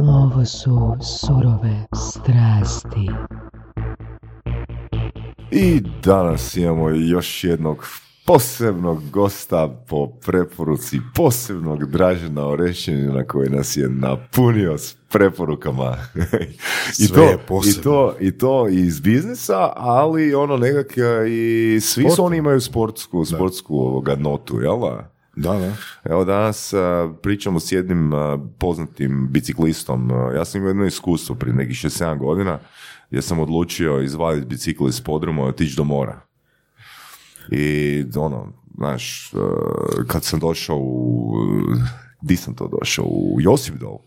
Ovo su surove strasti. I danas imamo još jednog posebnog gosta po preporuci posebnog Dražena Orešćenina koji nas je napunio s preporukama. I, Sve to, je posebno. I to, I to iz biznisa, ali ono nekak i svi su oni imaju sportsku, sportsku ovoga notu, jel da? Da. Evo danas a, pričamo s jednim a, poznatim biciklistom. A, ja sam imao jedno iskustvo prije nekih 6-7 godina gdje sam odlučio izvaditi bicikl iz podruma i otići do mora. I ono, znaš, a, kad sam došao u, di sam to došao? U Josipdol.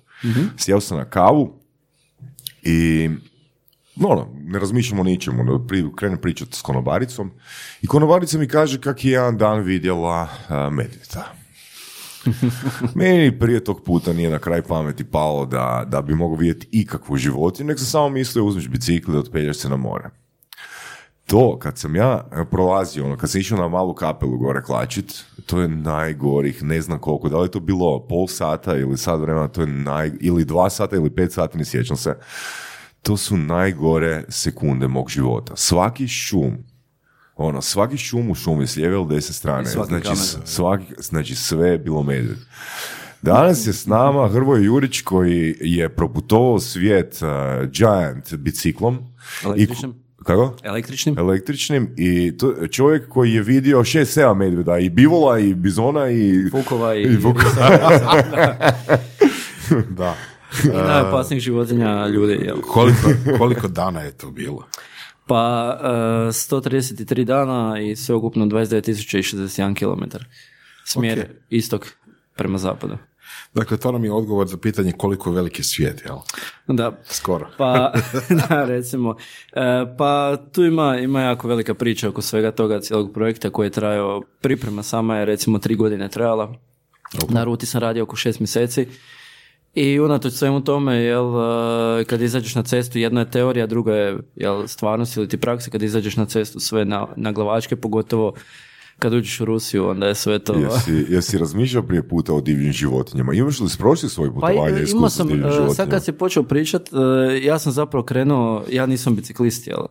Sjeo sam na kavu i ono, ne razmišljamo o ničemu, no, pri, krenem pričati s konobaricom i konobarica mi kaže kak je jedan dan vidjela a, medvjeda. Meni prije tog puta nije na kraj pameti palo da, da bi mogao vidjeti ikakvu životinju, nek sam samo mislio uzmeš bicikl i otpelješ se na more. To, kad sam ja prolazio, ono, kad sam išao na malu kapelu gore klačit, to je najgorih, ne znam koliko, da li je to bilo pol sata ili sat vremena, to je naj, ili dva sata ili pet sati, ne sjećam se. To su najgore sekunde mog života. Svaki šum, ono, svaki šum u šumi s lijeve ili desne strane, I svaki znači, s- svaki, znači sve je bilo medvjed. Danas je s nama Hrvoje Jurić koji je proputovao svijet uh, Giant biciklom. Električnim? I, kako? Električnim? Električnim i to, čovjek koji je vidio 6-7 medvjeda i bivola i bizona i... Vukova i, I vukova. da. i najopasnijih životinja ljudi. Jel? Koliko, koliko dana je to bilo? Pa uh, 133 dana i sveukupno 29.061 km. Smjer Ok. istok prema zapadu. Dakle, to nam je odgovor za pitanje koliko je veliki svijet, jel? Da, Skoro. Pa, da, recimo, e, pa tu ima, ima jako velika priča oko svega toga cijelog projekta koji je trajao, priprema sama je recimo tri godine trajala. Na ruti sam radio oko šest mjeseci i unatoč svemu tome, jel, e, kad izađeš na cestu, jedna je teorija, druga je jel, stvarnost ili ti praksa, kad izađeš na cestu sve na, na glavačke, pogotovo kad uđeš u Rusiju, onda je sve to... Jesi, jesi razmišljao prije puta o divljim životinjama? Imaš li sprošli svoje Pa putovanje? imao iskustvo s sam, e, sad kad si počeo pričat, e, ja sam zapravo krenuo, ja nisam biciklist, jel?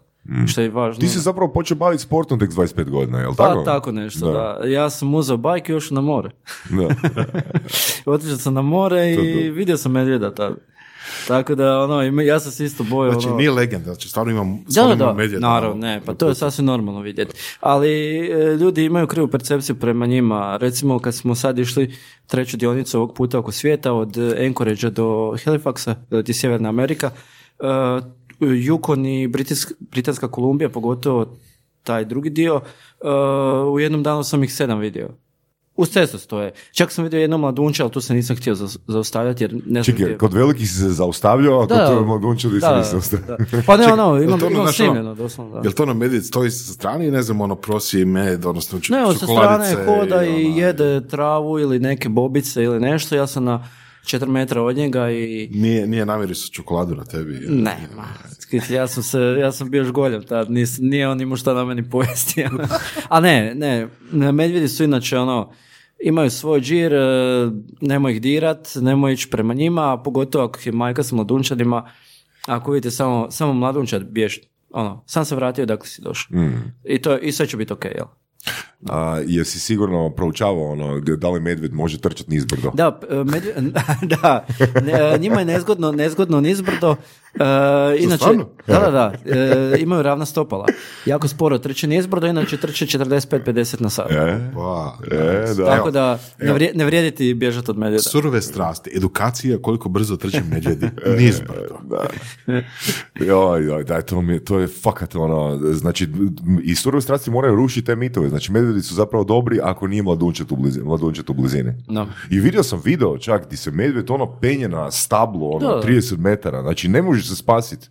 Što je važno. Mm. Ti si zapravo počeo baviti sportom tek s 25 godina, jel Pa tako? tako nešto, da. Ja sam uzeo bajk i još na more. Da. Otišao sam na more i vidio sam medvjeda tada. Tako da, ono, ja sam se isto bojao. Znači, ono, nije legenda, znači stvarno imam, stvarno da, imam da, naravno, ono, ne, pa to je sasvim normalno vidjeti. Ali e, ljudi imaju krivu percepciju prema njima. Recimo, kad smo sad išli treću dionicu ovog puta oko svijeta, od Anchorage do Halifaxa, ili ti Sjeverna Amerika, e, Yukon i Britis- Britanska Kolumbija, pogotovo taj drugi dio, e, u jednom danu sam ih sedam vidio. Uz cestu stoje. Čak sam vidio jedno mladunče, ali tu se nisam htio za- zaustavljati jer ne znam Čekaj, gdje- kod velikih se zaustavljao, a kod Da, nisi zaustavljao. da. Pa ne, ono, Jel imam, to ono, imam snimljeno, doslovno, da. Jel to ono medvjed stoji sa strane i ne znam, ono prosi med, odnosno ču- Ne, sa čokoladice strane hoda i ono, jede travu ili neke bobice ili nešto. Ja sam na 4 metra od njega i... Nije, nije namjerio čokoladu na tebi. jel? Ne, ma, ja sam, se, ja sam bio žgoljav tad, nis, nije on imao šta na meni pojesti. A ne, ne, medvjedi su inače ono, imaju svoj džir, e, nemoj ih dirat, nemoj ići prema njima, a pogotovo ako je majka s mladunčadima, ako vidite samo, samo mladunčad biješ, ono, sam se vratio dakle si došao. I, to, I sve će biti ok, jel? A, jesi sigurno proučavao ono, da li medved može trčati nizbrdo? Da, medvje- da, ne, njima je nezgodno, nezgodno nizbrdo. E, inače, da, da, da, e, imaju ravna stopala. Jako sporo trče nizbrdo, inače trče 45-50 na sat. E, Pa, e, da. Tako da ne, vrije, ne vrijedi ti bježati od medvjeda. Surove strasti, edukacija koliko brzo trče medvjedi, nizbrdo. Da. Joj, joj, daj, to, mi je, to je fakat ono, znači, i surove strasti moraju rušiti te mitove, znači medvjedi su zapravo dobri ako nije mladunčet u blizini. Mladunčet u blizini. No. I vidio sam video čak gdje se medvjed ono penje na stablu, ono, Da. 30 metara, znači ne možeš se spasiti.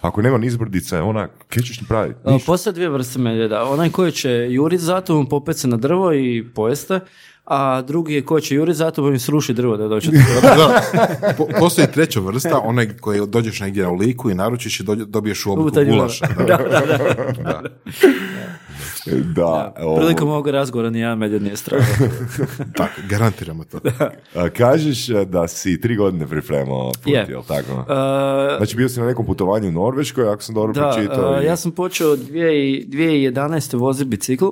Ako nema nizbrdica, ona, kaj ćeš napraviti? E, Postoje dvije vrste medvjeda. Onaj koji će jurit zato, popet se na drvo i pojeste, a drugi je koji će jurit zato, pa im sruši drvo da dođe po- postoji treća vrsta, onaj koji dođeš negdje na liku i naručiš i dobiješ u obliku gulaša. Da. da, da, da. Da, ovo- Prilikom ovog razgovora ni jedan medvjed nije. Tako, garantiramo to. A, kažeš e, da si tri godine pripremao put, Je. jel tako? Uh, Znači bio si na nekom putovanju u Norveškoj, ako sam dobro da, pročitao. uh, i- ja sam počeo 2000 2011. voziti bicikl.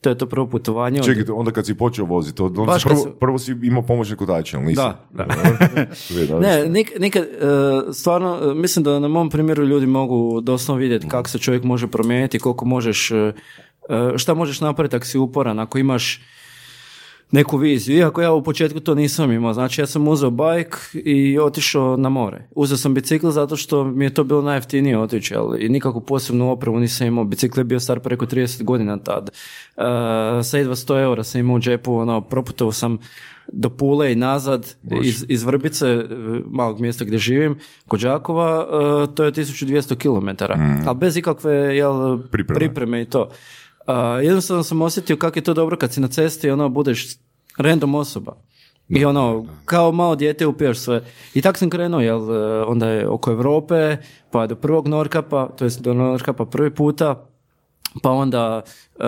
To je to prvo putovanje. od- Čekaj, onda kad si počeo voziti, onda Baš si prvo, prvo si imao pomoćne kotače, ali nisi? Da, da. Ne, nik, nikad, stvarno, mislim da na mom primjeru ljudi mogu doslovno vidjeti kako se čovjek može promijeniti, koliko možeš, šta možeš napraviti ako si uporan, ako imaš neku viziju. Iako ja u početku to nisam imao, znači ja sam uzeo bajk i otišao na more. Uzeo sam bicikl zato što mi je to bilo najjeftinije otići, ali i nikakvu posebnu opremu nisam imao. Bicikl je bio star preko 30 godina tad. Uh, sa jedva 100 eura sam imao u džepu, ono, proputovao sam do Pule i nazad iz, iz Vrbice, e, malog mjesta gdje živim, kod Đakova, e, to je 1200 km. Ali bez ikakve jel, Pripreme. pripreme i to. A, jednostavno sam osjetio kako je to dobro kad si na cesti ono budeš random osoba. I ono, kao malo dijete upijaš sve. I tak sam krenuo, jel, e, onda je oko Europe, pa do prvog Norkapa, to jest do Norkapa prvi puta, pa onda e,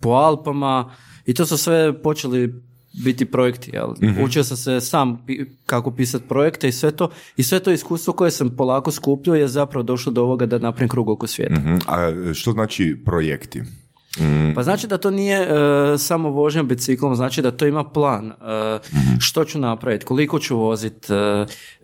po Alpama i to su sve počeli biti projekti, jel? Učio sam se sam pi- kako pisati projekte i sve to i sve to iskustvo koje sam polako skupljio je zapravo došlo do ovoga da napravim krug oko svijeta. Mhm. A što znači projekti? Mm, Pa znači da to nije e, samo vožnja biciklom, znači da to ima plan. E, Što ću napraviti, koliko ću voziti,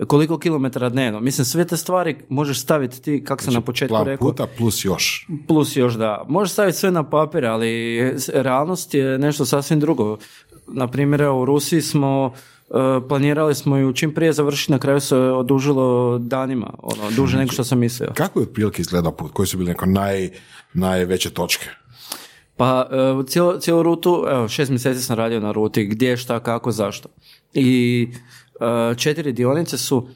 koliko kilometara dnevno. Mislim, sve te stvari možeš staviti ti, kako sam na početku Plan rekao, puta plus još. plus još da. Možeš staviti sve na papir, ali realnost je nešto sasvim drugo. Na primjer, u Rusiji smo e, planirali smo ju čim prije završiti, na kraju se odužilo danima, ono, duže nego što sam mislio. Kako je otprilike izgledao put? Koji su bili neko naj, najveće točke? Pa e, cijelu, cijelu rutu, evo šest mjeseci sam radio na ruti, gdje, šta, kako, zašto. I e, četiri dionice su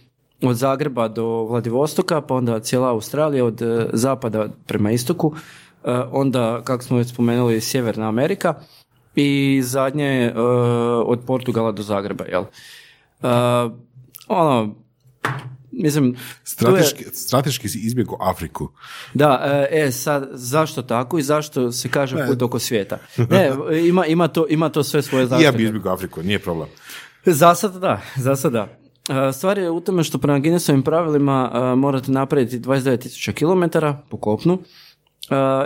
od Zagreba do Vladivostoka, pa onda cijela Australija od zapada prema istoku, onda, kako smo već spomenuli, Sjeverna Amerika i zadnje e, od Portugala do Zagreba, jel? E, ono, mislim... tu je- Strateški, strateški si izbjegao Afriku. da, e, e, sad, zašto tako i zašto se kaže put oko svijeta? Ne, ima, ima, to, ima to sve svoje I ja zaštite. bi izbjegao Afriku, nije problem. Za sad da, za sad da. Stvar je u tome što prema Guinnessovim pravilima morate napraviti 29.000 km po kopnu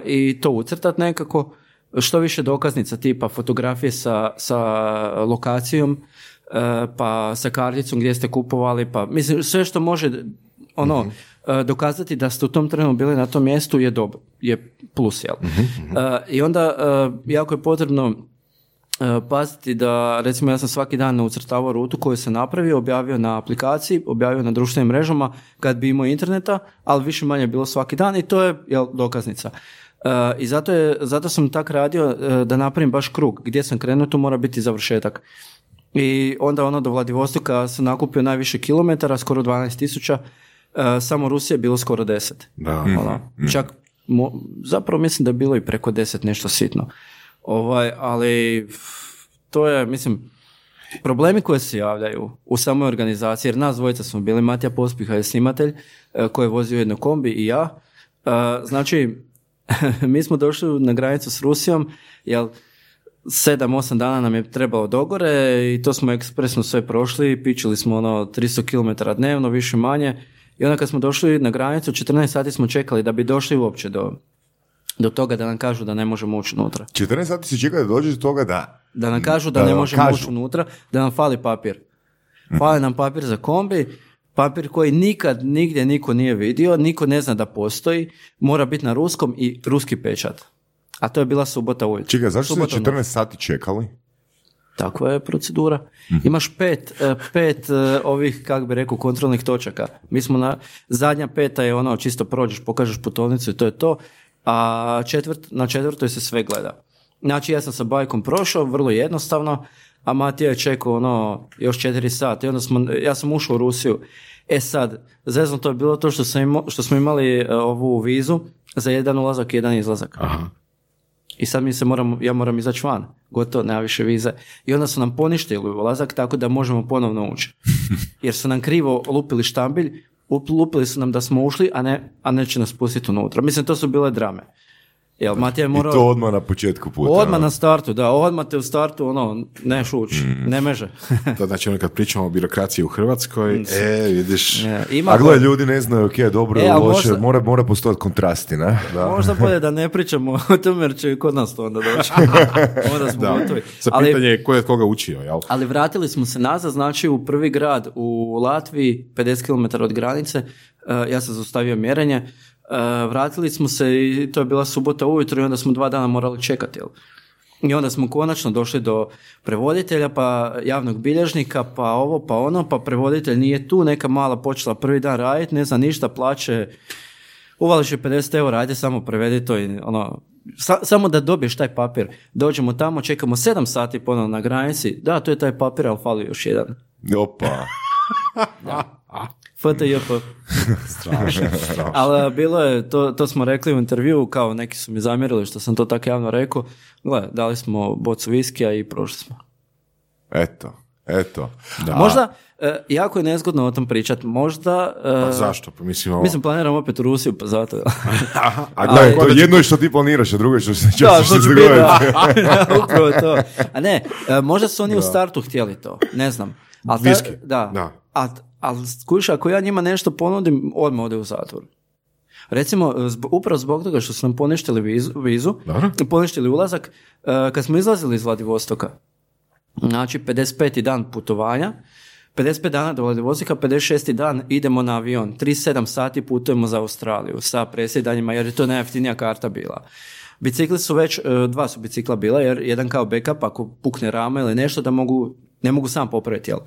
i to ucrtati nekako. Što više dokaznica tipa fotografije sa, sa lokacijom, e, pa sa karticom gdje ste kupovali, pa mislim sve što može ono e, dokazati da ste u tom trenu bili na tom mjestu je dobro, je plus, jel? E, I onda jako je potrebno paziti da, recimo ja sam svaki dan ucrtavao rutu koju sam napravio, objavio na aplikaciji, objavio na društvenim mrežama kad bi imao interneta, ali više manje je bilo svaki dan i to je jel, dokaznica. E, I zato, je, zato sam tak radio e, da napravim baš krug. Gdje sam krenuo, tu mora biti završetak. I onda ono do Vladivostoka sam nakupio najviše kilometara, skoro 12 tisuća, e, samo Rusije je bilo skoro 10. Da. Ono, čak, mo- zapravo mislim da je bilo i preko 10 nešto sitno. Ovaj, ali to je, mislim, problemi koji se javljaju u samoj organizaciji, jer nas dvojica smo bili, Matija Pospiha je snimatelj koji je vozio jedno kombi i ja. Znači, mi smo došli na granicu s Rusijom, jer sedam, osam dana nam je trebalo dogore i to smo ekspresno sve prošli, pičili smo ono 300 km dnevno, više manje. I onda kad smo došli na granicu, 14 sati smo čekali da bi došli uopće do, do toga da nam kažu da ne možemo ući unutra. 14 sati si čekao da dođeš do toga da... Da nam kažu da, Da ne možemo ući unutra, da nam fali papir. Fali nam papir za kombi, papir koji nikad nigdje niko nije vidio, niko ne zna da postoji, mora biti na ruskom i ruski pečat. A to je bila subota ujutro. Čekaj, zašto ste Subota 14 sati čekali? Takva je procedura. Imaš pet, e, pet e, ovih, kako bi rekao, kontrolnih točaka. Mi smo na, zadnja peta je ono, čisto prođeš, pokažeš putovnicu i to je to, a četvrt, na četvrtoj se sve gleda. Znači, ja sam sa bajkom prošao, vrlo jednostavno, a Matija je čekao ono, još četiri sata i onda smo, ja sam ušao u Rusiju. E sad, zezno to je bilo to što, sam što smo imali e, ovu vizu za jedan ulazak i jedan izlazak. Aha. I sad mi se moram, ja moram izaći van. Gotovo, nema više vize. I onda su nam poništili ulazak tako da možemo ponovno ući. Jer su nam krivo lupili štambilj, up- lupili su nam da smo ušli, a ne, a neće nas pustiti unutra. Mislim, to su bile drame. Jel, Matija je I morao... to odmah na početku puta. Odmah ono. na startu, da, odmah te u startu, ono, ne šuć, Mm. ne meže. To znači ono kad pričamo o birokraciji u Hrvatskoj, e, vidiš, Je, Ima A gle, ljudi ne znaju, ok, dobro E, ali loše, možda- mora, mora postojati kontrasti, ne? Možda bolje da ne pričamo o tome jer će i kod nas to onda doći. onda smo da. gotovi. Sa Ali, pitanje je ko je koga učio, jel? ali vratili smo se nazad, znači u prvi grad u Latviji, 50 km od granice, eh, ja sam zaustavio mjerenje, vratili smo se i to je bila subota ujutro i onda smo dva dana morali čekati. Jel? I onda smo konačno došli do prevoditelja, pa javnog bilježnika, pa ovo, pa ono, pa prevoditelj nije tu, neka mala počela prvi dan raditi, ne zna ništa, plaće, uvališ je 50 eura, ajde samo prevedi to i ono, sa- samo da dobiješ taj papir. Dođemo tamo, čekamo 7 sati ponovno na granici, da, to je taj papir, ali fali još jedan. Opa. FTJP. Strašno, strašno. Ali a, bilo je, to, to smo rekli u intervju, kao neki su mi zamjerili što sam to tako javno rekao. Gle, dali smo bocu viskija i prošli smo. Eto, eto. Da. Možda, e, jako je nezgodno o tom pričat, možda... e, Pa zašto? Pa mislim, ovo... Mislim, planiram opet u Rusiju, pa zato. Aha, a Gle, gledaj, to jedno je što ti planiraš, a drugo je što se će Da, što će da. Upravo to. A ne, e, možda su oni u startu htjeli to, ne znam. Ta- Viski. da. Da. A, ali skuš, ako ja njima nešto ponudim, odmah ode u zatvor. Recimo, upravo zbog toga što su nam poništili vizu, vizu Dobro. poništili ulazak, e, kad smo izlazili iz Vladivostoka, znači 55. dan putovanja, 55 dana do Vladivostika, 56. dan idemo na avion, 37 sati putujemo za Australiju sa presjedanjima jer je to najjeftinija karta bila. Bicikli su već, e, dva su bicikla bila jer jedan kao backup ako pukne rama ili nešto da mogu, ne mogu sam popraviti, jel?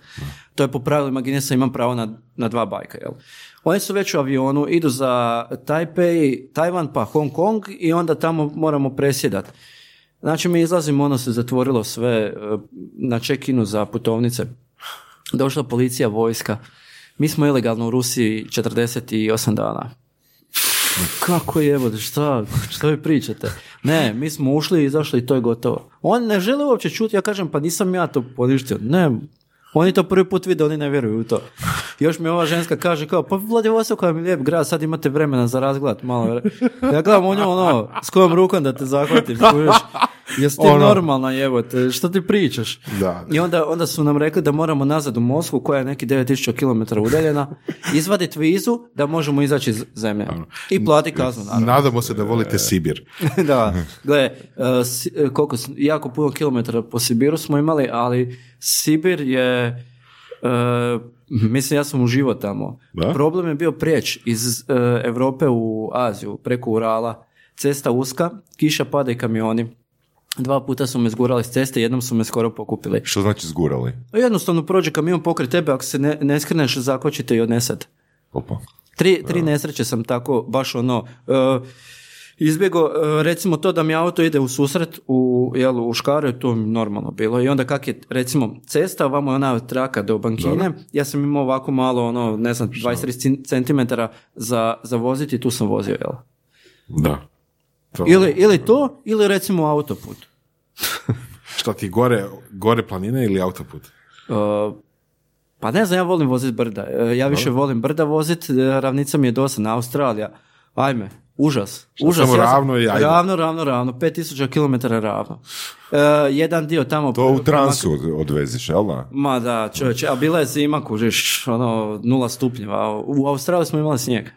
To je po pravilima Guinnessa imam pravo na, na dva bajka, jel? Oni su već u avionu, idu za Taipei, Tajvan pa Hong Kong i onda tamo moramo presjedati. Znači mi izlazimo, ono se zatvorilo sve e, na check-inu za putovnice. Došla policija, vojska. Mi smo ilegalno u Rusiji 48 dana. Kako je, evo, šta, šta vi pričate? Ne, mi smo ušli i izašli i to je gotovo. On ne žele uopće čuti, ja kažem, pa nisam ja to poništio. Ne, oni to prvi put vide, oni ne vjeruju u to. Još mi ova ženska kaže kao, pa Vladivostok je lijep grad, sad imate vremena za razgled malo. Ja gledam u nju ono, s kojom rukom da te zahvatim, skužiš. Jesi ti Ono. normalna jebote, što ti pričaš? Da. I onda, onda su nam rekli da moramo nazad u Moskvu, koja je neki 9000 km udaljena, izvaditi vizu da možemo izaći iz zemlje. I plati kaznu, naravno. Nadamo se da volite Sibir. da, gle, e, e, koliko, jako puno kilometara po Sibiru smo imali, ali Sibir je, e, mislim ja sam uživao tamo. Da? Problem je bio prijeć iz e, Europe u Aziju, preko Urala, cesta uska, kiša pada i kamioni. Dva puta su me zgurali s ceste, jednom su me skoro pokupili. Što znači zgurali? Jednostavno prođe kamion pokraj tebe, ako se ne, ne skreneš, zakočite i odnesete. Opa. Tri, tri nesreće sam tako, baš ono, uh, izbjego, e, recimo to da mi auto ide u susret u, jel, u škare, to mi normalno bilo. I onda kak je, recimo, cesta, vamo je ona traka do bankine, ja sam imao ovako malo, ono, ne znam, 23 cm za, za voziti i tu sam vozio, jel? Da. To- Ili, ili to, ili recimo autoput. Šta ti gore, gore planine ili autoput? Uh, pa ne znam, ja volim voziti brda. E, Ja više volim brda voziti, ravnica mi je dosadna, Australija. Ajme, užas. užas. samo ja sam- ravno i ajde. Ravno, ravno, ravno. 5000 km ravno. E, jedan dio tamo... To u transu od- odveziš, jel da? Ma da, čovječe, a bila je zima, kužiš, ono, nula stupnjeva. U Australiji smo imali snijeg.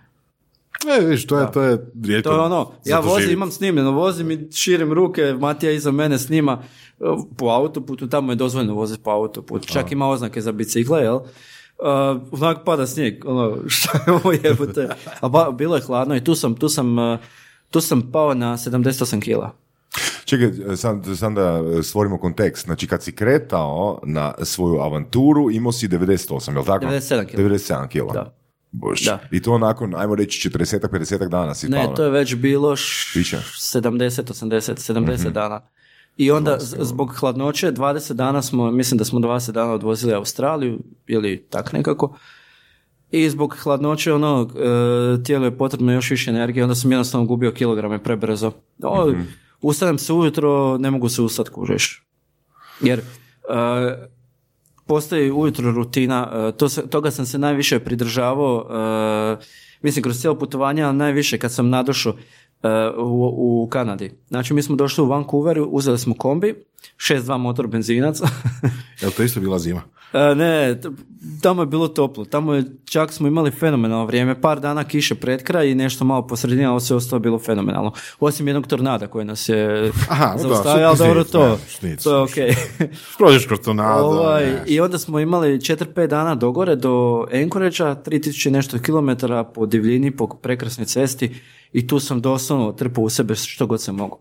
E, viš, to je, to je rijetko. To je ono, ja vozim, imam snimljeno, vozim i širim ruke, Matija iza mene snima e, po autoputu, tamo je dozvoljeno voziti po autoputu, čak ima oznake za bicikle, jel? Uh, onak pada snijeg, ono, šta je ovo jebote? A ba, bilo je hladno i tu sam, tu sam, uh, tu sam pao na 78 kila. Čekaj, sad, sad da stvorimo kontekst. Znači, kad si kretao na svoju avanturu, imao si 98, jel tako? 97 kila. 97 kila. Da. Bož. Da. I to nakon, ajmo reći, 40-ak, 50 dana si Ne, pao. to je već bilo š- Više. 70, 80, 70 dana. I onda z- zbog hladnoće 20 dana smo, mislim da smo 20 dana odvozili Australiju ili tak nekako. I zbog hladnoće ono, e, tijelu je potrebno još više energije, onda sam jednostavno gubio kilograme prebrzo. O, Ustanem se ujutro, ne mogu se ustati, kužiš. Jer e, postoji ujutro rutina, e, to se, toga sam se najviše pridržavao, e, mislim kroz cijelo putovanje, ali najviše kad sam nadošao, u, u Kanadi. Znači mi smo došli u Vancouver, uzeli smo kombi, 6.2 motor benzinac. Jel to isto bila zima? E, ne, tamo je bilo toplo. Tamo je, čak smo imali fenomenalno vrijeme. Par dana kiše pred kraj i nešto malo po sredini, ali sve ostalo bilo fenomenalno. Osim jednog tornada koji nas je Aha, zaustavio, ali dobro to. ne, šnic. to je okej. Prođeš kroz tornado. Ovaj. I onda smo imali 4-5 dana dogore do Anchoragea, 3000 i nešto kilometara po divljini, po prekrasnoj cesti i tu sam doslovno trpao u sebe što god sam mogu.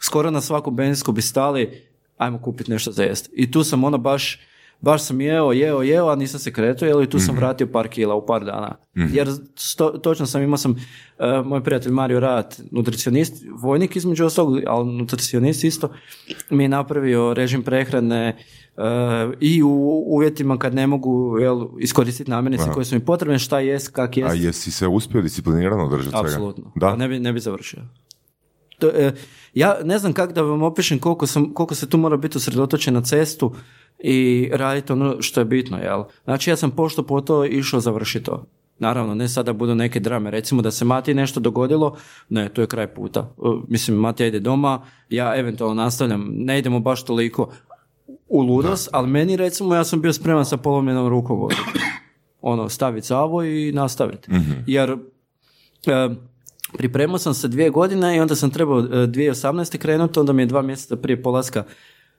Skoro na svaku benzinsku bi stali, ajmo kupiti nešto za jest. I tu sam ono baš, baš sam jeo, jeo, jeo, a nisam se kretao, jer i tu sam vratio par kila u par dana. Jer sto- točno sam, imao sam, e, moj prijatelj Mario Rat, nutricionist, vojnik između ostalog, ali nutricionist isto, mi je napravio režim prehrane e, i u uvjetima kad ne mogu jel, iskoristiti namirnice koje su mi potrebne, šta jest, kak jest. A jesi se uspio disciplinirano držati? Apsolutno. Da? Ne bi, ne bi završio. To, e, ja ne znam kako da vam opišem koliko, sam, koliko se tu mora biti usredotočen na cestu i raditi ono što je bitno. Jel? Znači ja sam pošto po to išao završiti to. Naravno, ne sada budu neke drame. Recimo da se Mati nešto dogodilo, ne, to je kraj puta. E, Mislim, Matija ide doma, ja eventualno nastavljam, ne idemo baš toliko u ludost, ali meni recimo ja sam bio spreman sa polomljenom rukom voditi. Ono, staviti zavo i nastaviti. Jer e, pripremao sam se dvije godine i onda sam trebao e, 2018. krenuti, onda mi je dva mjeseca prije polaska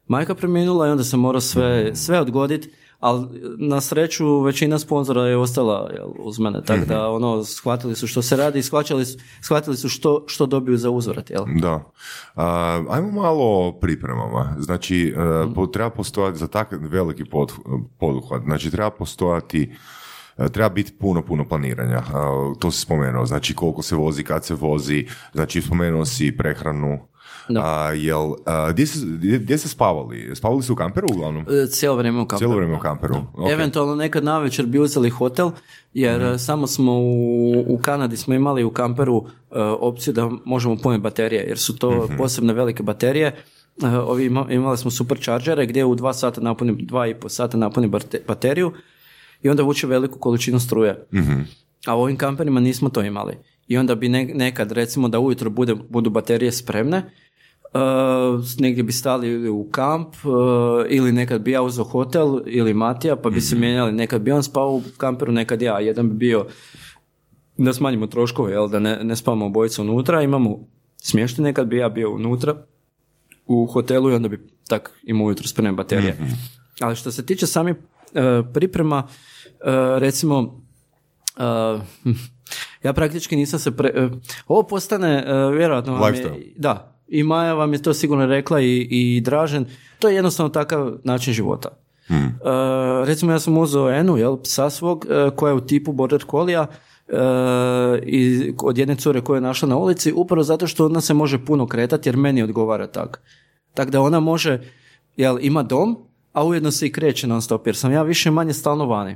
majka preminula i onda sam morao sve, sve odgoditi, ali na sreću većina sponzora je ostala jel, uz mene, tako da ono, shvatili su što se radi i shvatili su, shvatili su što, što dobiju za uzvrat, jel? Da. A, ajmo malo o pripremama. Znači, e, po- treba postojati za takav veliki pod, poduhvat, znači treba postojati e, Treba biti puno, puno planiranja. A, To si spomenuo. Znači koliko se vozi, kad se vozi. Znači spomenuo si prehranu. Da. A, jel, a, gdje, se, gdje, gdje ste spavali? Spavali su u kamperu uglavnom? E, Cijelo vrijeme u kamperu. Cijelo vrijeme u kamperu. Ok. Eventualno nekad navečer bi uzeli hotel, jer Mhm. e, samo smo u, u Kanadi smo imali u kamperu e, opciju da možemo puniti baterije, jer su to Mhm. posebne velike baterije. E, ovi ima- imali smo superchargere gdje u dva sata napuni, dva i po sata napuni bate- bateriju i onda vuče veliku količinu struje. Mhm. A u ovim kamperima nismo to imali. I onda bi ne- nekad, recimo da ujutro bude, budu baterije spremne, Uh, negdje bi stali u kamp uh, ili nekad bi ja uzeo hotel ili Matija pa bi se mijenjali, nekad bi on spao u kamperu, nekad ja, jedan bi bio da smanjimo troškove, jel, da ne, ne spavamo obojica unutra, imamo smještaj, nekad bi ja bio unutra u hotelu i onda bi tak imao ujutro spremne baterije. Ali što se tiče samih priprema, e, recimo, e, ja praktički nisam se... Pre, e, ovo postane, e, vjerojatno vam je... Da, i Maja vam je to sigurno rekla i, i Dražen, to je jednostavno takav način života. E, recimo ja sam uzeo Enu, jel, psa svog, e, koja je u tipu border collie i od jedne cure koju je našla na ulici, upravo zato što ona se može puno kretati jer meni odgovara tak. Tako da ona može, jel, ima dom, a ujedno se i kreće non stop, jer sam ja više manje stalno vani.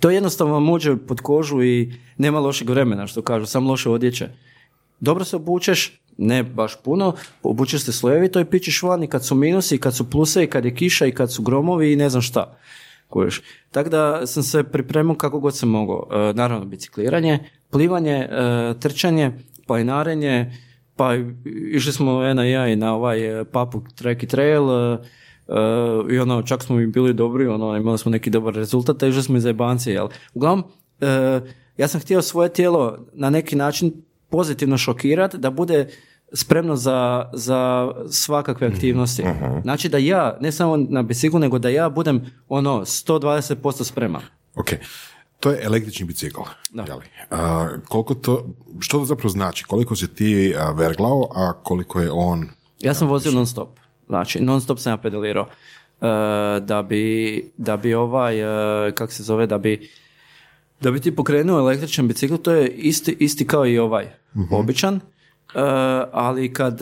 To jednostavno vam uđe pod kožu i nema lošeg vremena, što kažu, sam loše odjeće. Dobro se obučeš, ne baš puno, obučeš se slojevito i pićeš van i kad su minusi, kad su pluse, i kad je kiša, i kad su gromovi i ne znam šta. Kužiš. Tako da sam se pripremao kako god sam mogao. E, naravno, bicikliranje, plivanje, e, trčanje, planinarenje, pa i- išli smo Ena i ja i na ovaj e, Papuk Trek i Trail, e, i ono, čak smo i bili dobri, ono, imali smo neki dobar rezultat, a išli smo iz jebancije, jel? Uglavnom, e, ja sam htio svoje tijelo na neki način pozitivno šokirati, da bude spremno za, za svakakve aktivnosti. Znači da ja, ne samo na biciklu, nego da ja budem ono 120% spreman. Ok, to je električni bicikl. Da. jeli? A, koliko to, što to zapravo znači? Koliko si ti verglao, a koliko je on... Ja sam vozio non stop. Znači, non stop sam ja pedalirao. E, da bi, da bi ovaj, e, kak se zove, da bi da bi ti pokrenuo električan bicikl, to je isti, isti kao i ovaj, običan. E, ali kad,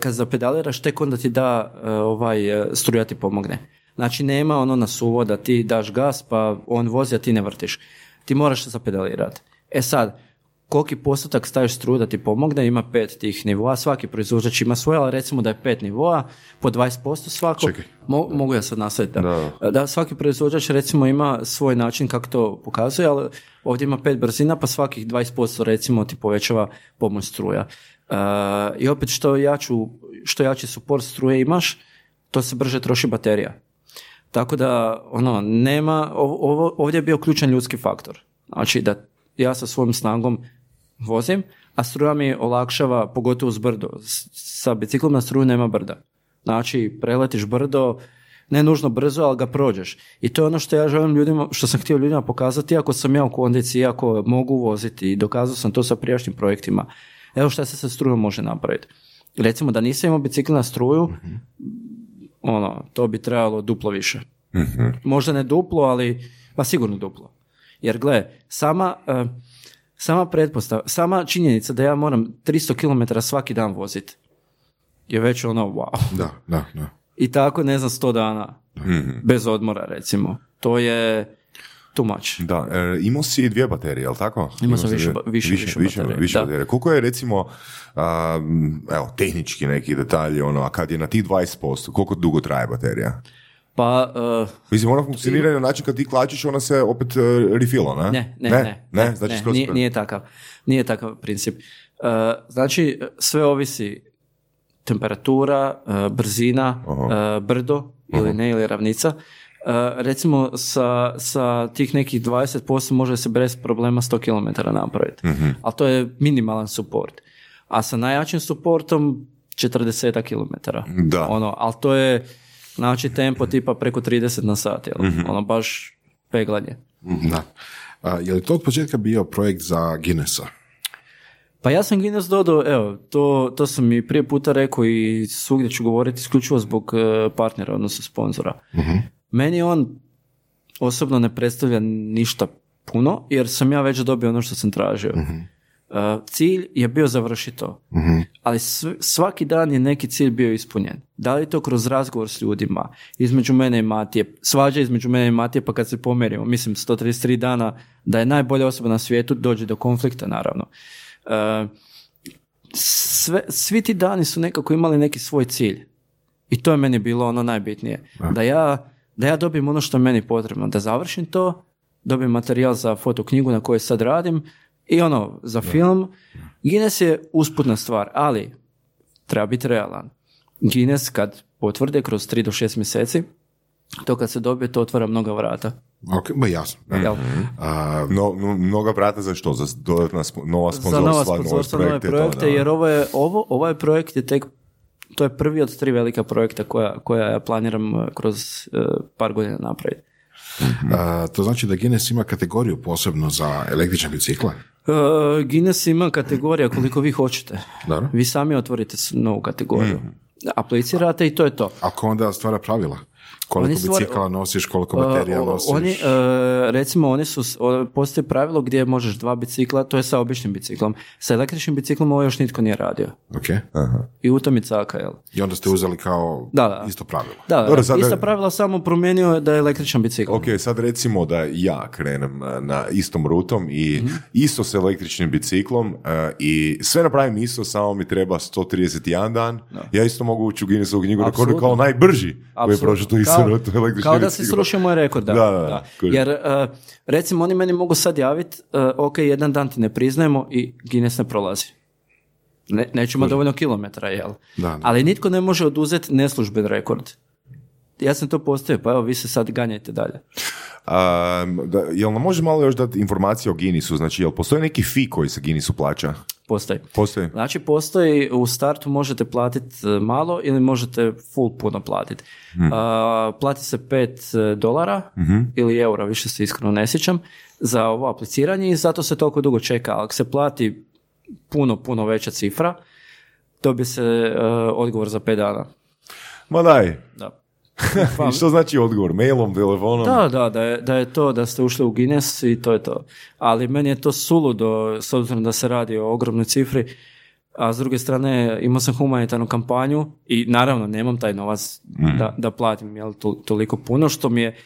kad zapedaliraš, tek onda ti da e, ovaj, struja ti pomogne. Znači, nema ono na suvo da ti daš gas, pa on vozi, a ti ne vrtiš. Ti moraš zapedalirati. E sad, koliki postotak staviš struju da ti pomogne, ima pet tih nivoa, svaki proizvođač ima svoje, ali recimo da je pet nivoa, po 20% svako. Čekaj. Mo- mogu ja sad nastaviti? Da. Da. da, svaki proizvođač recimo ima svoj način kako to pokazuje, ali ovdje ima pet brzina, pa svakih 20% recimo ti povećava pomoć struja. E, I opet što, jaču, što jači support struje imaš, to se brže troši baterija. Tako da, ono, nema, ovo, ovdje je bio ključan ljudski faktor. Znači da ja sa svojom snagom vozim, a struja mi olakšava, pogotovo uz brdo. Sa biciklom na struju nema brda. Znači, preletiš brdo, ne nužno brzo, ali ga prođeš. I to je ono što ja želim ljudima, što sam htio ljudima pokazati, ako sam ja u kondiciji, ako mogu voziti i dokazao sam to sa prijašnjim projektima. Evo šta se sa strujom može napraviti. Recimo da nisam imao bicikl na struju, ono, to bi trebalo duplo više. Možda ne duplo, ali pa sigurno duplo. Jer gle, sama, eh, sama pretpostavka, sama činjenica da ja moram 300 km svaki dan voziti je već ono wow. Da, da, da. I tako, ne znam, 100 dana. Bez odmora, recimo. To je too much. Da, e, imao si dvije baterije, jel tako? Imao sam više ba- više- više baterije, više da. baterije. Koliko je recimo, a, evo, tehnički neki detalji, ono, a kad je na tih 20%, koliko dugo traje baterija? Pa, eh, Mislim, ona funkcionira na način kad ti klačiš, ona se opet uh, refila, ne? Ne, ne, ne. Ne, znači skroz nije, pre- nije takav. Nije takav princip. E, znači, sve ovisi temperatura, brzina, e, brdo ili ne, ili ravnica. Recimo, sa, sa tih nekih 20% može se bez problema 100 km napraviti. Ali to je minimalan support. A sa najjačim supportom 40 km. Da. Ono, ali to je znači tempo tipa preko 30 na sat. Jel? Mhm. Ono, baš peglanje. Da. A, je li to od početka bio projekt za Guinnessa? Pa ja sam Guinness dodao, evo, to, to sam i prije puta rekao i svugdje ću govoriti isključivo zbog e, partnera, odnosno sponzora. Meni on osobno ne predstavlja ništa puno, jer sam ja već dobio ono što sam tražio. E, cilj je bio završiti to. Ali sv- svaki dan je neki cilj bio ispunjen. Da li je to kroz razgovor s ljudima, između mene i Matije, svađa između mene i Matije, pa kad se pomerimo, mislim 133 dana, da je najbolja osoba na svijetu, dođe do konflikta naravno. E, sve, svi ti dani su nekako imali neki svoj cilj. I to je meni bilo ono najbitnije. Da ja, da ja dobijem ono što je meni potrebno. Da završim to, dobijem materijal za fotoknjigu na kojoj sad radim i ono, za film. Guinness je usputna stvar, ali treba biti realan. Guinness kad potvrde kroz 3 do 6 mjeseci, to kad se dobije, to otvara mnoga vrata. Ok, ba jasno. Jel? A, No, no, mnoga vrata za što? Za dodatna spo- nova za sponzorstva, nova sponzorstva, nove projekte, to, projekte, da. jer ovo je, ovo, ovaj projekt je tek, to je prvi od tri velika projekta koja, koja ja planiram eh, kroz eh, par godina napraviti. a, to znači da Guinness ima kategoriju posebno za električne bicikle? Uh, Guinness ima kategorija koliko vi hoćete. Dobro. Vi sami otvorite novu kategoriju. Aplicirate i to je to. Ako onda stvara pravila? Koliko Oni bicikla nosiš, koliko baterija Uh, nosiš? Oni, uh, recimo, oni su, postoji pravilo gdje možeš dva bicikla, to je sa običnim biciklom. Sa električnim biciklom ovo još nitko nije radio. Ok. I u tom je caka, jel? I onda ste uzeli kao Da, da. isto pravilo. Da, Dobro, sad- ista pravila samo promijenio da je električan bicikl. Ok, sad recimo da ja krenem a, na istom rutom i Mhm. isto s električnim biciklom a, i sve napravim isto, samo mi treba 131 dan. Ja isto mogu ući u Guinnessovu knjigu rekorda kao najbrži koji je prošao tu isto Kao- Kao da si srušio moj rekord, da. Da, da. Jer, uh, recimo, oni meni mogu sad javiti, ok, jedan dan ti ne priznajemo i Guinness ne prolazi. Ne, nećemo dovoljno kilometra, jel? Da, da. Ali nitko ne može oduzeti neslužben rekord. Ja sam to postavio, pa evo, vi se sad ganjajte dalje. A, da, jel nam može malo još dati informacije o Guinnessu? Znači, jel postoji neki fi koji se Guinnessu plaća? Postoji. Postoji? Znači, postoji, u startu možete platiti e, malo ili možete full puno platiti. A, plati se 5 dolara ili eura, više se iskreno ne sjećam, za ovo apliciranje i zato se toliko dugo čeka. Ako se plati puno, puno veća cifra, dobije se e, odgovor za 5 dana. Ma daj. Da. I što znači odgovor? Mailom, telefonom? Da, da, da je, da je to, da ste ušli u Guinness i to je to. Ali meni je to suludo, s obzirom da se radi o ogromnoj cifri, a s druge strane imao sam humanitarnu kampanju i naravno nemam taj novac da, da platim jel, to, toliko puno, što mi je,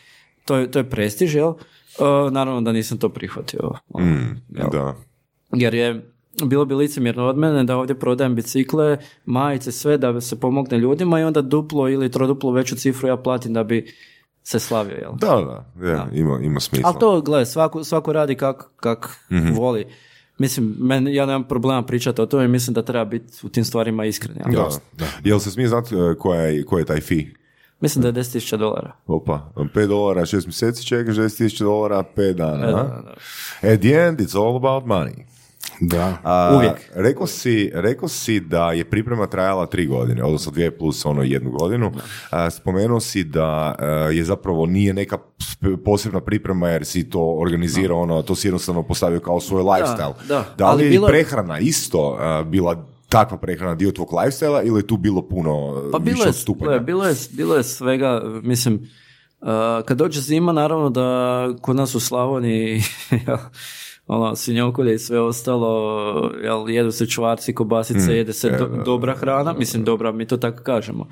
to je, to je prestiž, jel? E, naravno da nisam to prihvatio. ono, jel? Da. Jer je bilo bi licemjerno od mene da ovdje prodajem bicikle, majice, sve da se pomogne ljudima i onda duplo ili troduplo veću cifru ja platim da bi se slavio, jel? Da, da, ja, Ima, ima smisla. Ali to, gle, svako, svako radi kak, kak Mhm. voli. Mislim, men, ja nemam problema pričati o tome i mislim da treba biti u tim stvarima iskren. ja. Da. Jel se smije znati e, koja je, koja je taj fee? Mislim da je 10.000 dolara. Opa, 5 dolara, 6 mjeseci čekaš, 10.000 dolara, 5 dana. E, a? da, da. At the end, it's all about money. Da. A, Uvijek. Rekao si, rekao si da je priprema trajala tri godine, odnosno dvije plus ono jednu godinu. A, spomenuo si da a, je zapravo nije neka posebna priprema jer si to organizirao, ono, to si jednostavno postavio kao svoj lifestyle. da. li Ali je i bilo je- prehrana isto a, bila takva prehrana dio tvog lifestyla ili je tu bilo puno Pa više bilo je, odstupanja? bilo je, bilo je svega, mislim, uh, kad dođe zima, naravno da kod nas u Slavoniji, ono, svinjokolje i sve ostalo, jel, jedu se čvarci, kobasice, jede se do- dobra hrana, mislim dobra, mi to tako kažemo,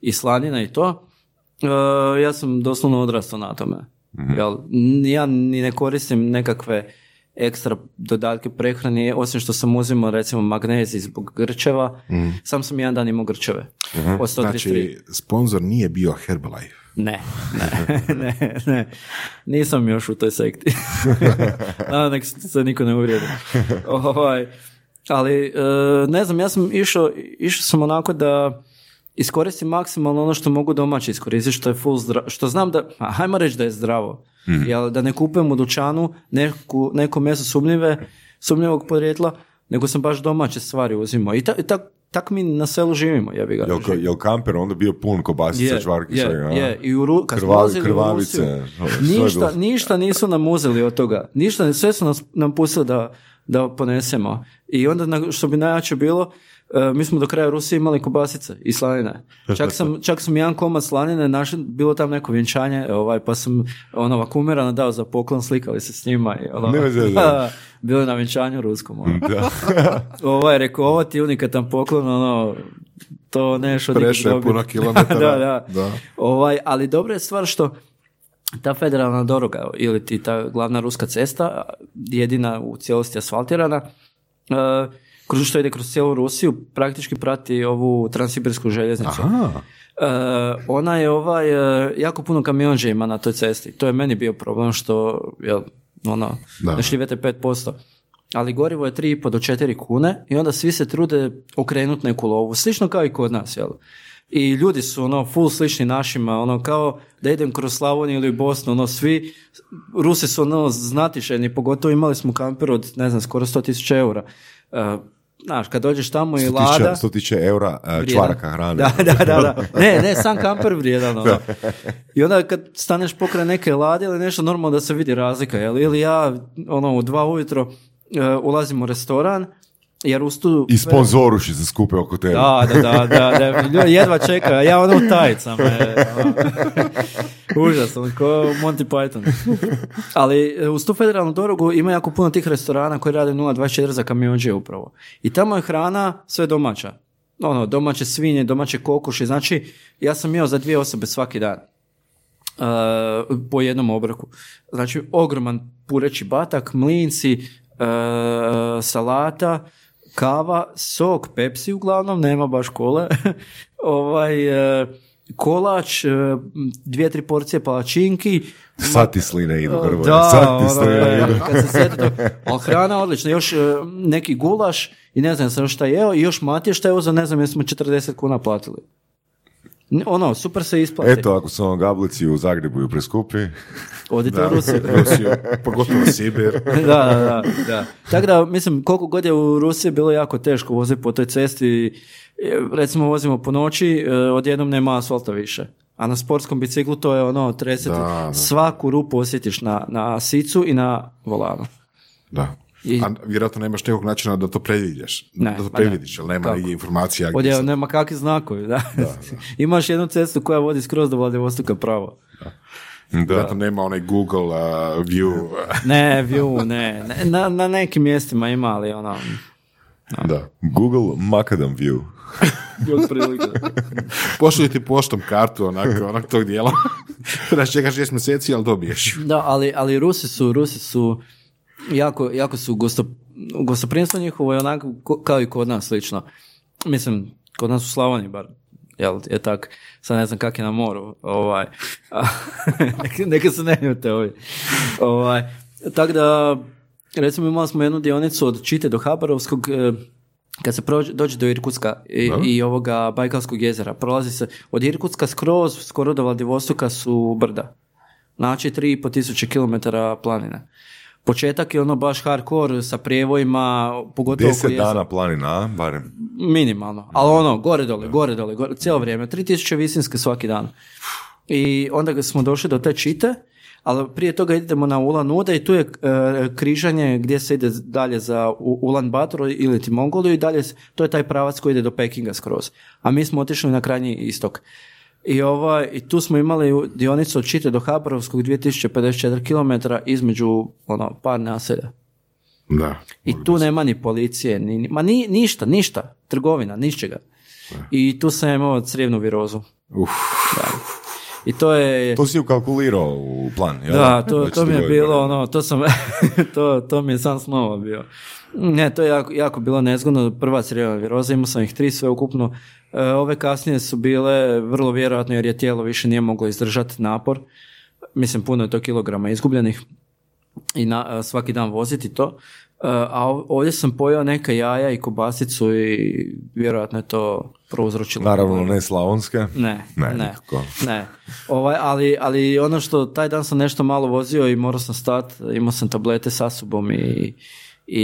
i slanina i to. Uh, ja sam doslovno odrastao na tome. Jel, n- ja ni ne koristim nekakve ekstra dodatke prehrani, osim što sam uzimao recimo magnezij zbog grčeva, sam sam jedan dan imao grčeve. Od 133. Znači, sponsor nije bio Herbalife. Ne, ne, ne, ne. Nisam još u toj sekti. A, nek se niko ne uvrijedi. Ovaj, ali, e, ne znam, ja sam išao, išao sam onako da iskoristim maksimalno ono što mogu domaće iskoristiti, što je full zdravo, što znam da, a, hajmo reći da je zdravo. Jel, da ne kupujem u dućanu neku, neko meso sumnjive, sumnjivog podrijetla, nego sam baš domaće stvari uzimao. I, ta, i tak, tak mi na selu živimo, ja bi ga. Jel, jel kamper onda bio pun kobasica, čvarki, je, svega? je. I u Ru- kad smo Krvavi- u krvavice, Rusiju, sve je ništa, ništa nisu nam uzeli od toga. Ništa, sve su nas, nam pustili da, da ponesemo. I onda, što bi najjače bilo, e, mi smo do kraja Rusije imali kobasice i slanine. Čak sam, čak sam jedan komad slanine našao, bilo tam neko vjenčanje, ovaj, pa sam ono vakumirano dao za poklon, slikali se s njima. I, ono, Nema zezanja. bilo je na vjenčanju ruskom. Ono. Da. ovaj, rekao, ovo ti unikatan poklon, ono, to nešto Prešao je puno kilometara. da, da. Da. Ovaj, ali dobra je stvar što ta federalna doroga ili ti ta glavna ruska cesta, jedina u cijelosti asfaltirana, uh, kroz što ide kroz cijelu Rusiju, praktički prati ovu transsibirsku željeznicu. Aha. Uh, ona je ovaj, uh, jako puno kamionđa ima na toj cesti. To je meni bio problem što, jel, ono, Da. ne šljivete 5%. Ali gorivo je 3,5 do 4 kune i onda svi se trude okrenuti neku lovu. Slično kao i kod nas, jel? I ljudi su ono full slični našima, ono kao da idem kroz Slavoniju ili Bosnu, ono svi, Rusi su ono znatišeni, pogotovo imali smo kamper od, ne znam, skoro 100.000 eura. Uh, znaš, kad dođeš tamo i 100 lada... tisuća- 100 tisuća eura Vrijedan. čvaraka hrane. Da, da, da, da. Ne, ne, sam kamper vrijedan. Ono. I onda kad staneš pokraj neke lade ili nešto, normalno da se vidi razlika. Jel? Ili ja, ono, u dva ujutro uh, ulazim u restoran, jer uz tu... I sponzoruši se skupe oko tebe. Da, da, da, da, da. Jedva čekaju, a ja ono u tajicama. e, ono. Užasno, ko Monty Python. Ali e, uz tu federalnu dorogu ima jako puno tih restorana koji rade 0.24 za kamionđe upravo. I tamo je hrana sve domaća. Ono, domaće svinje, domaće kokoši. Znači, ja sam jeo za dvije osobe svaki dan. Uh, po jednom obroku. Znači, ogroman pureći batak, mlinci, uh, salata, kava, sok, pepsi uglavnom, nema baš kole. ovaj, uh, kolač, uh, dvije, tri porcije palačinki, Sad ti sline idu, Hrvoje, da, sad ti ono, sline idu. kad se ali hrana odlična, još e, neki gulaš i ne znam sam šta jeo i još Matija šta je uzeo, ne znam jesmo 40 kuna platili. Ono, super se isplati. Eto, ako su vam gablici u Zagrebu i u preskupi, Odite u Rusiju. Rusiju, pogotovo Sibir. da, da, da, da. Tako da, mislim, koliko god je u Rusiji bilo jako teško voziti po toj cesti, e, recimo vozimo po noći, e, odjednom nema asfalta više. A na sportskom biciklu to je ono, treseti, svaku rupu osjetiš na, na sicu i na volanu. Da. I- A vjerojatno nemaš nekog načina da to predvidiš. Ne, da to predvidiš, jer nema Kako? i informacija. Ovdje se- nema kakvi znakovi, da. Imaš jednu cestu koja vodi skroz do Vladivostoka pravo. da. Vjerojatno nema onaj Google uh, view. Ne, view, ne. ne. Na, na nekim mjestima ima, ali ono... da. Google Macadam View. Pošalju ti poštom kartu onako, onak tog dijela. da čekaš šest mjeseci, ali dobiješ. Da, ali, ali Rusi su, Rusi su jako, jako su gosto, gostoprimstvo njihovo je onako ko- kao i kod nas slično. Mislim, kod nas u Slavoniji bar. Jel, je tak, sad ne znam kak je na moru, ovaj, neka, neka se ne ljute ovi. Ovaj, tako da, recimo imali smo jednu dionicu od Čite do Habarovskog, e, kad se prođe, dođe do Irkutska i, i ovoga Bajkalskog jezera, prolazi se od Irkutska skroz, skoro do Vladivostoka su brda. Znači 3,5 tisuće kilometara planine. Početak je ono baš hardcore sa prijevojima, pogotovo oko Deset jezera. dana planina, barem. Minimalno, ali ono, gore dole, gore dole, gore, cijelo vrijeme, 3000 visinske svaki dan. I onda smo došli do te čite, ali prije toga idemo na Ulan Ude i tu je e, križanje gdje se ide dalje za Ulan Bator ili ti Mongoliju i dalje, to je taj pravac koji ide do Pekinga skroz. A mi smo otišli na krajnji istok. I, ovaj, I tu smo imali dionicu od Čite do Habarovskog 2054 km između ono, par naselja. Da. I tu nema ni policije, ni, ma ni, ništa, ništa, trgovina, ničega. I tu sam imao crijevnu virozu. Uf. Da. I to je... To si ukalkulirao u plan, jel? Da, to, to mi je bilo ono, to sam, to, to mi je sam snova bio. Ne, to je jako, jako bilo nezgodno, prva crijevna viroza, imao sam ih tri sve ukupno. E, ove kasnije su bile vrlo vjerojatno jer je tijelo više nije moglo izdržati napor. Mislim, puno je to kilograma izgubljenih i na, a, svaki dan voziti to. E, a ov- ovdje sam pojeo neka jaja i kobasicu i vjerojatno je to prouzročilo. Naravno, ne slavonske. Ne, Ne, ne, ne. Ovaj, ali, ali ono što taj dan sam nešto malo vozio i morao sam stat, imao sam tablete sa sobom i, i,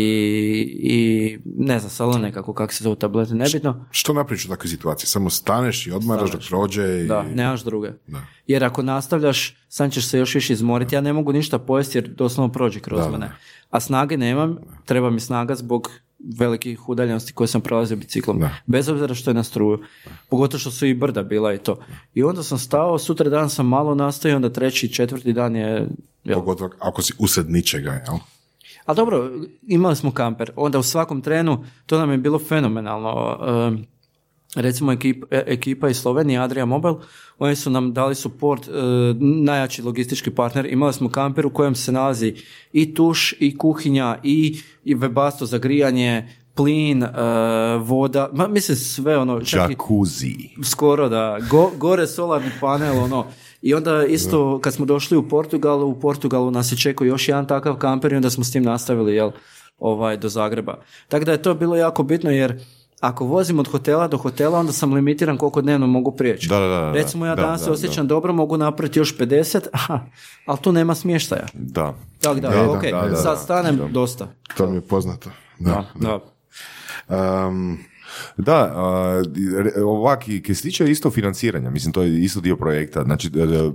i ne znam, salo nekako kako se zove tablete, nebitno. Što napraviš u takvoj situaciji? Samo staneš i odmaraš dok prođe i... Da, nemaš druge. Da. Jer ako nastavljaš, sam ćeš se još više izmoriti. Ja ne mogu ništa pojesti jer doslovno prođe kroz Da, da. mene. A snage nemam, treba mi snaga zbog velikih udaljenosti koje sam prolazio biciklom. Da. Bez obzira što je na struju. Pogotovo što su i brda bila i to. I onda sam stao, sutra dan sam malo nastao i onda treći, četvrti dan je... jel, Pogotovo ako si usred ničega, jel? Ali dobro, imali smo kamper. Onda u svakom trenu, to nam je bilo fenomenalno. Recimo ekip, e- ekipa iz Slovenije, Adria Mobile, oni su nam dali support, e, najjači logistički partner. Imali smo kamper u kojem se nalazi i tuš, i kuhinja, i, i webasto za grijanje, plin, e, voda, ma, mislim sve ono, čak i Jacuzzi. skoro da, Go- gore solarni panel, ono, i onda isto kad smo došli u Portugal, u Portugalu nas je čekao još jedan takav kamper i onda smo s tim nastavili, jel, ovaj, do Zagreba. Tako da je to bilo jako bitno jer ako vozim od hotela do hotela, onda sam limitiran koliko dnevno mogu prijeći. Da, da, da. Recimo ja Da, danas da, se osjećam dobro, mogu napraviti još 50, aha, ali tu nema smještaja. Da. Tako da, Da, da, ok, da, da, sad da. stanem, dosta. To mi je poznato. Da. Da, da. Um, Da, a, re- ovak i kaj se tiče isto financiranja, mislim to je isto dio projekta. Znači, e,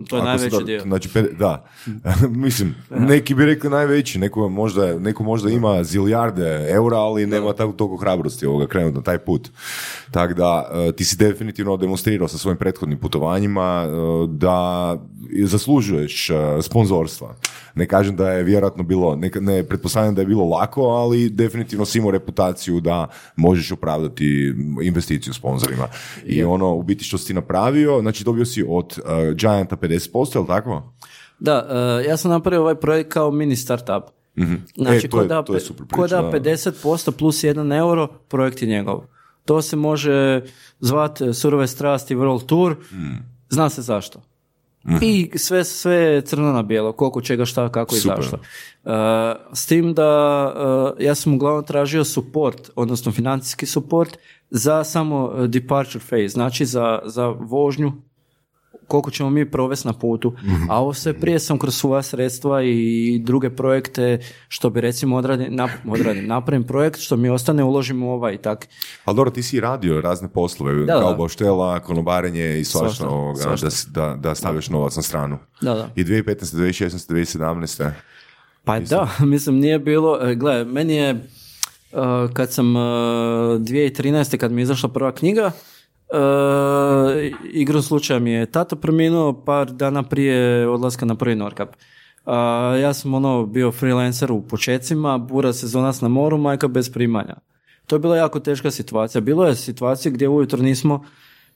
To je najveći da- dio. Znači, da, mislim, neki bi rekli najveći, neko možda, neko možda ima zilijarde eura, ali nema tako toliko hrabrosti ovoga krenuti na taj put. Tako da, e, ti si definitivno demonstrirao sa svojim prethodnim putovanjima e, da zaslužuješ e, sponzorstva. Ne kažem da je vjerojatno bilo, ne, ne pretpostavljam da je bilo lako, ali definitivno si imao reputaciju da možeš opravdati investiciju sponzorima. I ono, u biti što si ti napravio, znači dobio si od uh, Gianta 50%, je li tako? Da, e, ja sam napravio ovaj projekt kao mini startup. Znači, E, to ko je- da, to je pe- super ko priča, da da. 50% plus 1 euro, projekt je njegov. To se može zvat e, Surove strasti World Tour, zna se zašto. I sve, sve je crno na bijelo, koliko čega šta, kako i Super. zašto. E, s tim da e, ja sam uglavnom tražio support, odnosno financijski support za samo e, departure phase, znači za, za vožnju koliko ćemo mi provesti na putu. A ovo sve prije sam kroz svoja sredstva i druge projekte, što bi recimo odradim, nap, odradim, napravim projekt, što mi ostane, uložim u ovaj i tak. Ali dobro, ti si radio razne poslove, Da, kao da. boštela, konobarenje i svašta, ovoga, svašta. Da, da, da stavljaš novac na stranu. Da, da. I 2015. 2016. 2017. Pa da, mislim nije bilo, e, gle, meni je, e, kad sam e, 2013. kad mi je izašla prva knjiga, e, igrom slučaja mi je tata preminuo par dana prije odlaska na prvi Norkap. A, ja sam ono bio freelancer u počecima, bura sezonac na moru, majka bez primanja. To je bila jako teška situacija. Bilo je situacija gdje ujutro nismo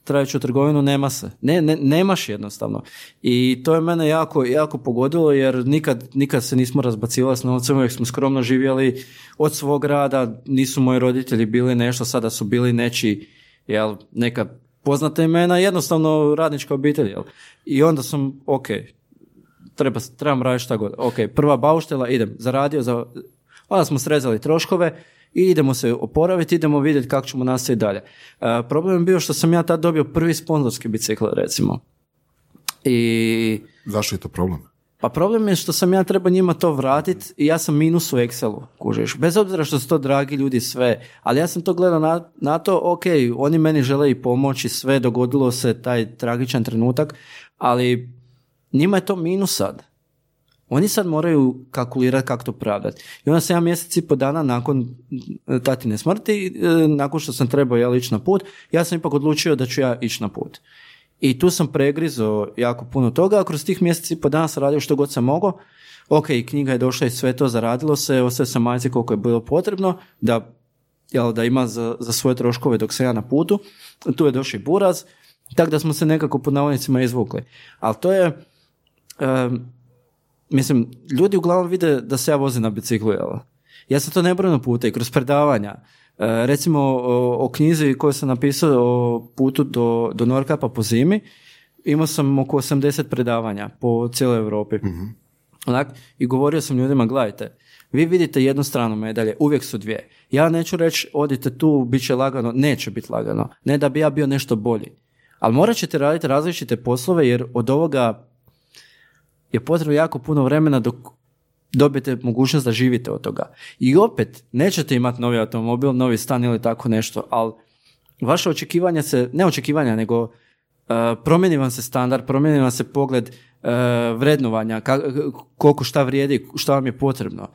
trajeću trgovinu nema se. Ne, ne, nemaš jednostavno. I to je mene jako, jako pogodilo jer nikad, nikad se nismo razbacivali s novcem, uvijek smo skromno živjeli od svog rada, nisu moji roditelji bili nešto, sada su bili neći, jel, neka poznata imena, jednostavno radnička obitelj, jel. I onda sam, ok, treba, trebam raditi šta god. Ok, prva bauštela, idem, zaradio za... Onda smo srezali troškove i idemo se oporaviti, idemo vidjeti kako ćemo nastaviti dalje. E, problem je bio što sam ja tad dobio prvi sponzorski bicikl, recimo. I Zašto je to problem? Pa problem je što sam ja trebao njima to vratiti i ja sam minus u Excelu, kužiš. Bez obzira što su to dragi ljudi sve, ali ja sam to gledao na, na to, ok, oni meni žele i pomoći, sve, dogodilo se taj tragičan trenutak, ali njima je to minus sad. Oni sad moraju kalkulirati kako to pravdati. I onda sam ja mjesec i po dana nakon e, tatine smrti, e, nakon što sam trebao ja ići na put, ja sam ipak odlučio da ću ja ići na put. I tu sam pregrizo jako puno toga, a kroz tih mjeseci i po dana sam radio što god sam mogao. Ok, knjiga je došla i sve to zaradilo se, ostaje sam majci koliko je bilo potrebno, da, jel, da ima za, za svoje troškove dok sam ja na putu. Tu je došao i buraz, tako da smo se nekako pod navodnicima izvukli. Ali to je, em, mislim, ljudi uglavnom vide da se ja vozim na biciklu, jel? Ja sam to nebrojno puta i kroz predavanja. E, recimo o, o knjizi koju sam napisao o putu do, do Norkapa po zimi, imao sam oko 80 predavanja po cijeloj Europi. Onak, I govorio sam ljudima, gledajte, vi vidite jednu stranu medalje, uvijek su dvije. Ja neću reći, odite tu, bit će lagano, neće biti lagano. Ne da bi ja bio nešto bolji. Ali morat ćete raditi različite poslove jer od ovoga je potrebno jako puno vremena dok dobijete mogućnost da živite od toga. I opet, nećete imati novi automobil, novi stan ili tako nešto, ali vaše očekivanja se, ne očekivanja, nego uh, promijeni vam se standard, promijeni vam se pogled uh, vrednovanja, ka- koliko šta vrijedi, šta vam je potrebno.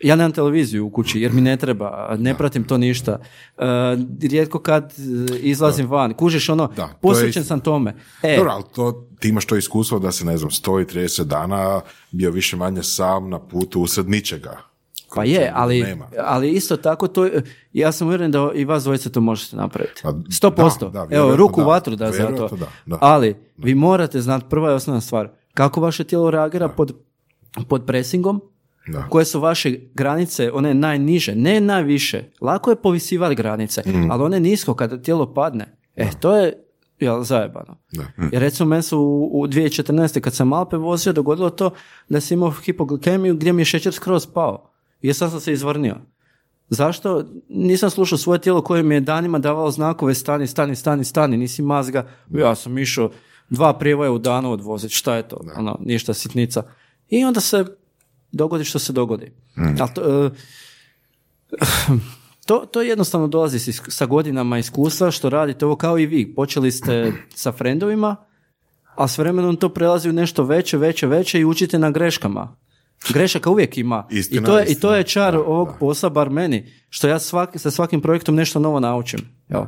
Ja nemam televiziju u kući jer mi ne treba, ne pratim to ništa. Uh, rijetko kad uh, izlazim van, kužiš ono, Da, posvećen sam tome. E, Dobro, ali to, ti imaš to iskustvo da se, ne znam, 130 dana bio više manje sam na putu usred ničega. Pa je, ali, Nema. ali isto tako to, ja sam uvjeren da i vas dvojice to možete napraviti. Pa, 100%. da, da, Evo, ruku da. u vatru da za to. Da, da. Ali vi morate znati, prva i osnovna stvar, kako vaše tijelo reagira pod, pod presingom, Da. koje su vaše granice, one najniže, ne najviše. Lako je povisivati granice, Mm. ali one nisko kada tijelo padne. E, to je jel, zajebano. Da. Jer recimo meni su u, u 2014. kad sam Alpe vozio dogodilo to da sam imao hipoglikemiju gdje mi je šećer skroz pao. I sam sam se izvrnio. Zašto? Nisam slušao svoje tijelo koje mi je danima davalo znakove stani, stani, stani, stani, nisi mazga. Ja sam išao dva prijevoja u danu odvoziti, šta je to? Ono, ništa, sitnica. I onda se dogodi što se dogodi. Ali to, e, to, to jednostavno dolazi sa godinama iskustva što radite ovo kao i vi. Počeli ste sa frendovima, a s vremenom to prelazi u nešto veće, veće, veće i učite na greškama. Grešaka uvijek ima. Istina, I, to je, I to je čar Da, ovog da. posla, bar meni, što ja svaki, sa svakim projektom nešto novo naučim. Jel?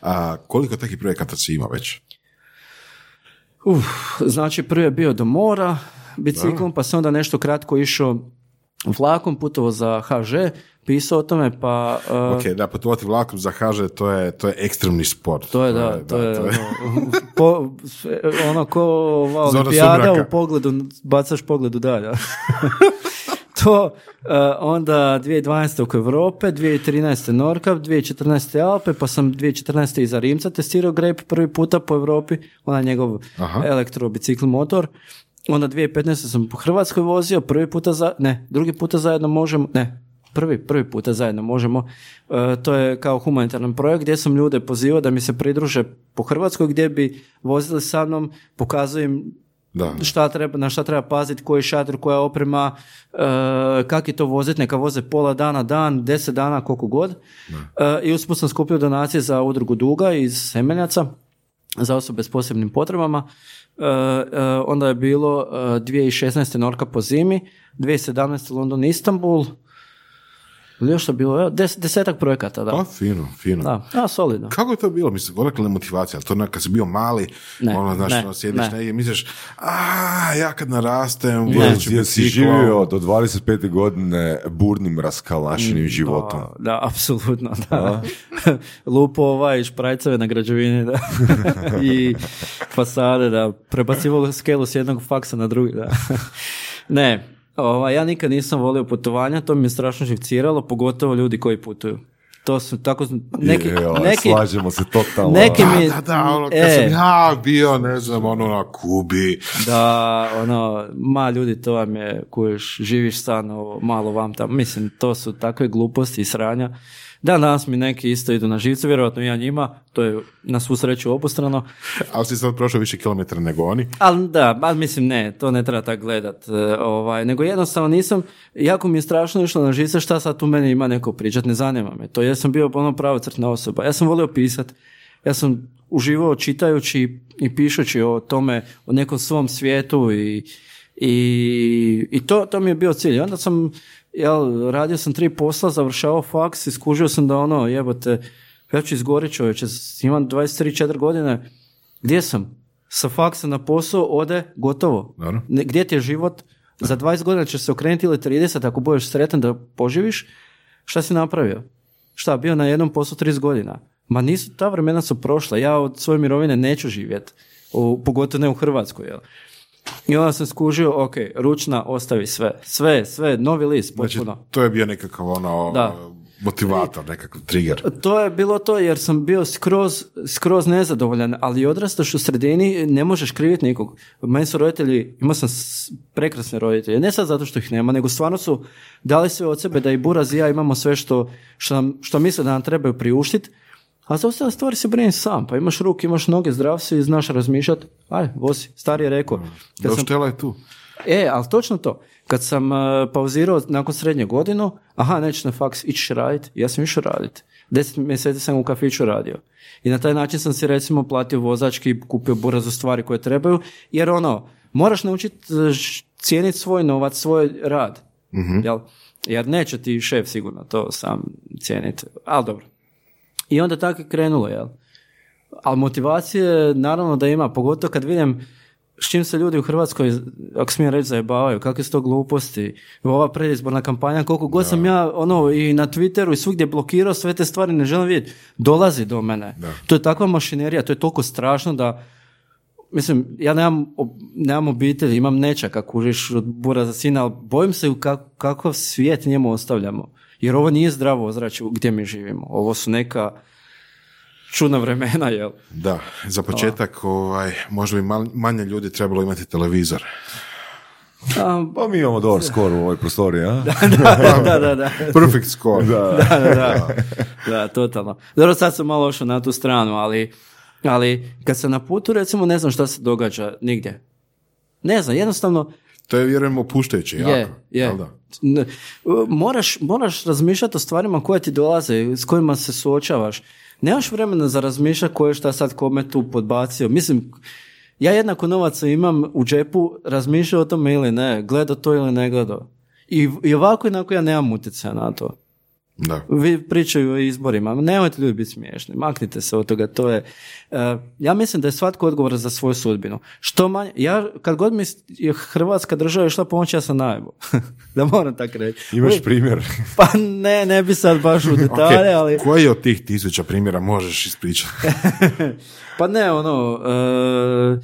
A koliko takvih projekata si ima već? Uf, znači prvi je bio do mora biciklom, pa sam onda nešto kratko išao vlakom, putovao za HŽ, pisao o tome, pa... uh, Ok, da, putovati vlakom za HŽ, to je, to je ekstremni sport. To je, da, to je, ono, po, ono ko ova olimpijada u pogledu, bacaš pogled u dalje. to, uh, onda 2012. oko Europe, 2013. Norkav, 2014. Alpe, pa sam 2014. iza Rimca testirao Grape prvi puta po Europi, onaj njegov Aha. elektrobicikl motor. Onda 2015. sam po Hrvatskoj vozio, prvi puta za, ne, drugi puta zajedno možemo, ne, prvi, prvi puta zajedno možemo. E, to je kao humanitaran projekt gdje sam ljude pozivao da mi se pridruže po Hrvatskoj gdje bi vozili sa mnom, pokazujem Da. šta treba, na šta treba paziti, koji šator, koja oprema, e, kak je to voziti, neka voze pola dana, dan, deset dana, koliko god. E, I usput sam skupio donacije za udrugu Duga iz Semeljaca za osobe s posebnim potrebama. E, e, onda je bilo e, 2016. Norka po zimi, 2017. London Istanbul, ili još što je bilo, Evo, des, desetak projekata, da. Pa, fino, fino. Da, a, solidno. Kako je to bilo? Mislim, odakle je motivacija? To ono, kad si bio mali, Ne, ono, znaš, ne, ono, sjediš ne. negdje i misliš, a, ja kad narastem, ću jesi biciklom." živio do 25. godine burnim raskalašenim životom. Da, da, apsolutno, da. Lupo ovaj šprajceve na građevini, da. I fasade, da. Prebacivo skelu s jednog faksa na drugi, da. ne, ovaj, ja nikad nisam volio putovanja, to mi je strašno živciralo, pogotovo ljudi koji putuju. To su tako, neki, Joj, neki, slažemo se totalno. neki mi, Da, da, ono, kad e, sam ja bio, ne znam, ono na Kubi, Da, ono, ma ljudi, to vam je, kuješ, živiš stano, malo vam tamo, mislim, to su takve gluposti i sranja. Da, danas mi neki isto idu na živce, vjerojatno i ja njima, to je na svu sreću obostrano, ali si sad prošao više kilometara nego oni. ali da, ali mislim ne, to ne treba tako gledat, e, ovaj, nego jednostavno nisam, jako mi je strašno išlo na živce šta sad tu meni ima neko pričat, ne zanima me to, ja sam bio ono pravocrtna osoba, ja sam volio pisat, ja sam uživao čitajući i pišući o tome, o nekom svom svijetu i, i, i to, to mi je bio cilj. Onda sam, jel, radio sam tri posla, završavao faks i skužio sam da ono, jebote, ja ću izgorit čovječe, imam 23-4 godine, gdje sam? Sa faksa na posao ode, gotovo. Dobro. Ne, gdje ti je život? Za 20 godina će se okrenuti ili 30 ako budeš sretan da poživiš. Šta si napravio? Šta, bio na jednom poslu 30 godina? Ma nisu, ta vremena su prošla. Ja od svoje mirovine neću živjeti. Pogotovo ne u Hrvatskoj, jel? I onda sam skužio, ok, ručna, ostavi sve. Sve, sve, novi list, Znači, potpuno. to je bio nekakav ono, Da. motivator, nekakav trigger. To je bilo to jer sam bio skroz, skroz nezadovoljan, ali odrastaš u sredini, ne možeš kriviti nikog. Meni su roditelji, imao sam prekrasne roditelje, ne sad zato što ih nema, nego stvarno su dali sve od sebe da i Buraz i ja imamo sve što, što, nam, što misle da nam trebaju priuštiti, a za ostale stvari se brini sam, pa imaš ruke, imaš noge, zdrav si, znaš razmišljati, aj, vozi, stari je rekao. Kad Da sam- štela je tu. E, ali točno to. Kad sam uh, pauzirao nakon srednje godinu, aha, nećeš na faks, ićeš raditi. Ja sam išao raditi. Deset mjeseci sam u kafiću radio. I na taj način sam si recimo platio vozački, kupio burazu stvari koje trebaju, jer ono, moraš naučiti cijeniti svoj novac, svoj rad. Jel? Jer neće ti šef sigurno to sam cijeniti. Ali dobro. I onda tako je krenulo, jel? Ali motivacije naravno da ima, pogotovo kad vidim s čim se ljudi u Hrvatskoj, ako smijem reći, zajebavaju, kakve su to gluposti, ova predizborna kampanja, koliko god sam ja ono i na Twitteru i svugdje blokirao sve te stvari, ne želim vidjeti, dolazi do mene. To je takva mašinerija, to je toliko strašno da Mislim, ja nemam, nemam obitelj, imam nečaka, kužiš od bura za sina, ali bojim se u kak- kakav svijet njemu ostavljamo. Jer ovo nije zdravo ozračje gdje mi živimo. Ovo su neka čudna vremena, jel? Da, za početak, ovaj, možda bi manje ljudi trebalo imati televizor. A, Pa mi imamo dobar skor u ovoj prostoriji, a? da, da, da, da. Perfect score. Da. da, da, da. Da, totalno. Dobro, sad sam malo ošao na tu stranu, ali, ali kad sam na putu, recimo, ne znam šta se događa nigdje. Ne znam, jednostavno, To je, vjerujem, opuštajuće jako. je, je. da? N- Moraš, moraš razmišljati o stvarima koje ti dolaze, s kojima se suočavaš. Nemaš vremena za razmišljati ko je šta sad kome tu podbacio. Mislim, ja jednako novaca imam u džepu, razmišljao o tome ili ne, gledao to ili ne gledao. I, I ovako i onako ja nemam utjecaja na to. Da. Vi pričaju o izborima, nemojte ljudi biti smiješni, maknite se od toga, to je, e, ja mislim da je svatko odgovoran za svoju sudbinu. Što manje, ja kad god mi je Hrvatska država išla pomoći, ja sam najbo. da moram tako reći. Imaš primjer. Pa ne, ne bi sad baš u detalje, Ok, ali... Koji od tih tisuća primjera možeš ispričati? Pa ne, ono... e,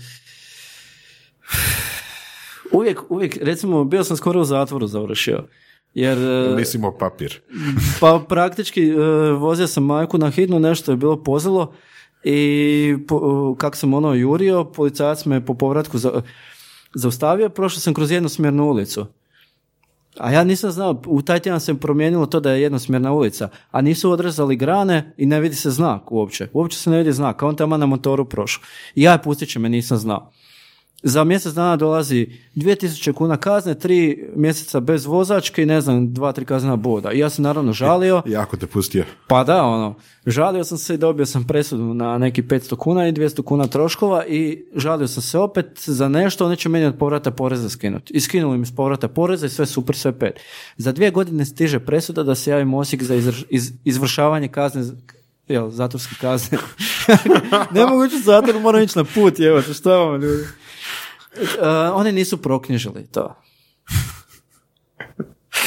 uvijek, uvijek, recimo, bio sam skoro u zatvoru završio. Jer... e, Mislim o papir. Pa praktički e, vozio sam majku na hitnu, nešto je bilo pozilo i po, kako sam ono jurio, policajac me po povratku za, zaustavio, prošao sam kroz jednosmjernu ulicu. A ja nisam znao, u taj tjedan se promijenilo to da je jednosmjerna ulica, a nisu odrezali grane i ne vidi se znak uopće. Uopće se ne vidi znak, a on tamo na motoru prošao. I ja pustit će me, nisam znao. Za mjesec dana dolazi 2000 kuna kazne, tri mjeseca bez vozačke i ne znam, dva, tri kaznena boda. I ja sam naravno žalio. Jako te pustio. Pa da, ono, žalio sam se i dobio sam presudu na neki 500 kuna i 200 kuna troškova i žalio sam se opet za nešto, oni će meni od povrata poreza skinuti. I skinuli mi s povrata poreza i sve super, sve pet. Za dvije godine stiže presuda da se javim Osijek za izvrš- iz- izvršavanje kazne jel, zatvorske kazne. ne mogu ići u zatvor, moram ići na put, evo, šta vam ljudi. Uh, oni nisu proknjižili to.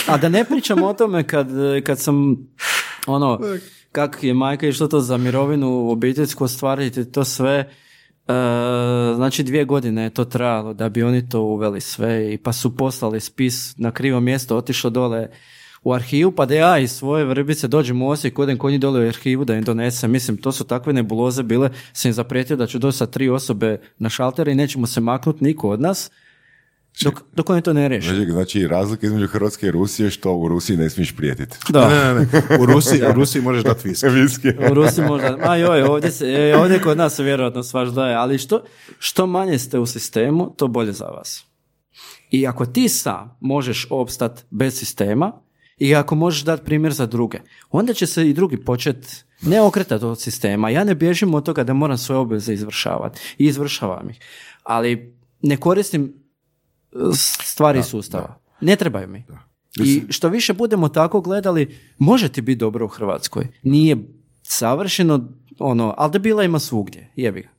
A da ne pričam o tome kad, kad sam ono, kak je majka išla to za mirovinu obiteljsku ostvariti, to sve, e, znači dvije godine je to trajalo da bi oni to uveli sve i pa su poslali spis na krivo mjesto, otišlo dole u arhivu, pa da ja iz svoje vrbice dođem u Osijek, odem konji dole u arhivu da im donesem. Mislim, to su takve nebuloze bile, sam im zaprijetio da ću doći sa tri osobe na šalter i nećemo se maknuti niko od nas, dok, dok oni to ne riješe. Znači, znači, razlika između Hrvatske i Rusije je što u Rusiji ne smiješ prijetiti. Da. Ne, ne, ne. U Rusiji, u Rusiji možeš dati viski. Viski. U Rusiji možda, a joj, ovdje, se, e, ovdje kod nas vjerojatno svaš daje, ali što, što manje ste u sistemu, to bolje za vas. I ako ti sam možeš opstat bez sistema i ako možeš dati primjer za druge, onda će se i drugi početi ne okretati od sistema. Ja ne bježim od toga da moram svoje obveze izvršavati i izvršavam ih. Ali ne koristim e, stvari iz sustava. Ne trebaju mi. I što više budemo tako gledali, može ti biti dobro u Hrvatskoj. Nije savršeno, ono, ali debila ima svugdje, jebi ga.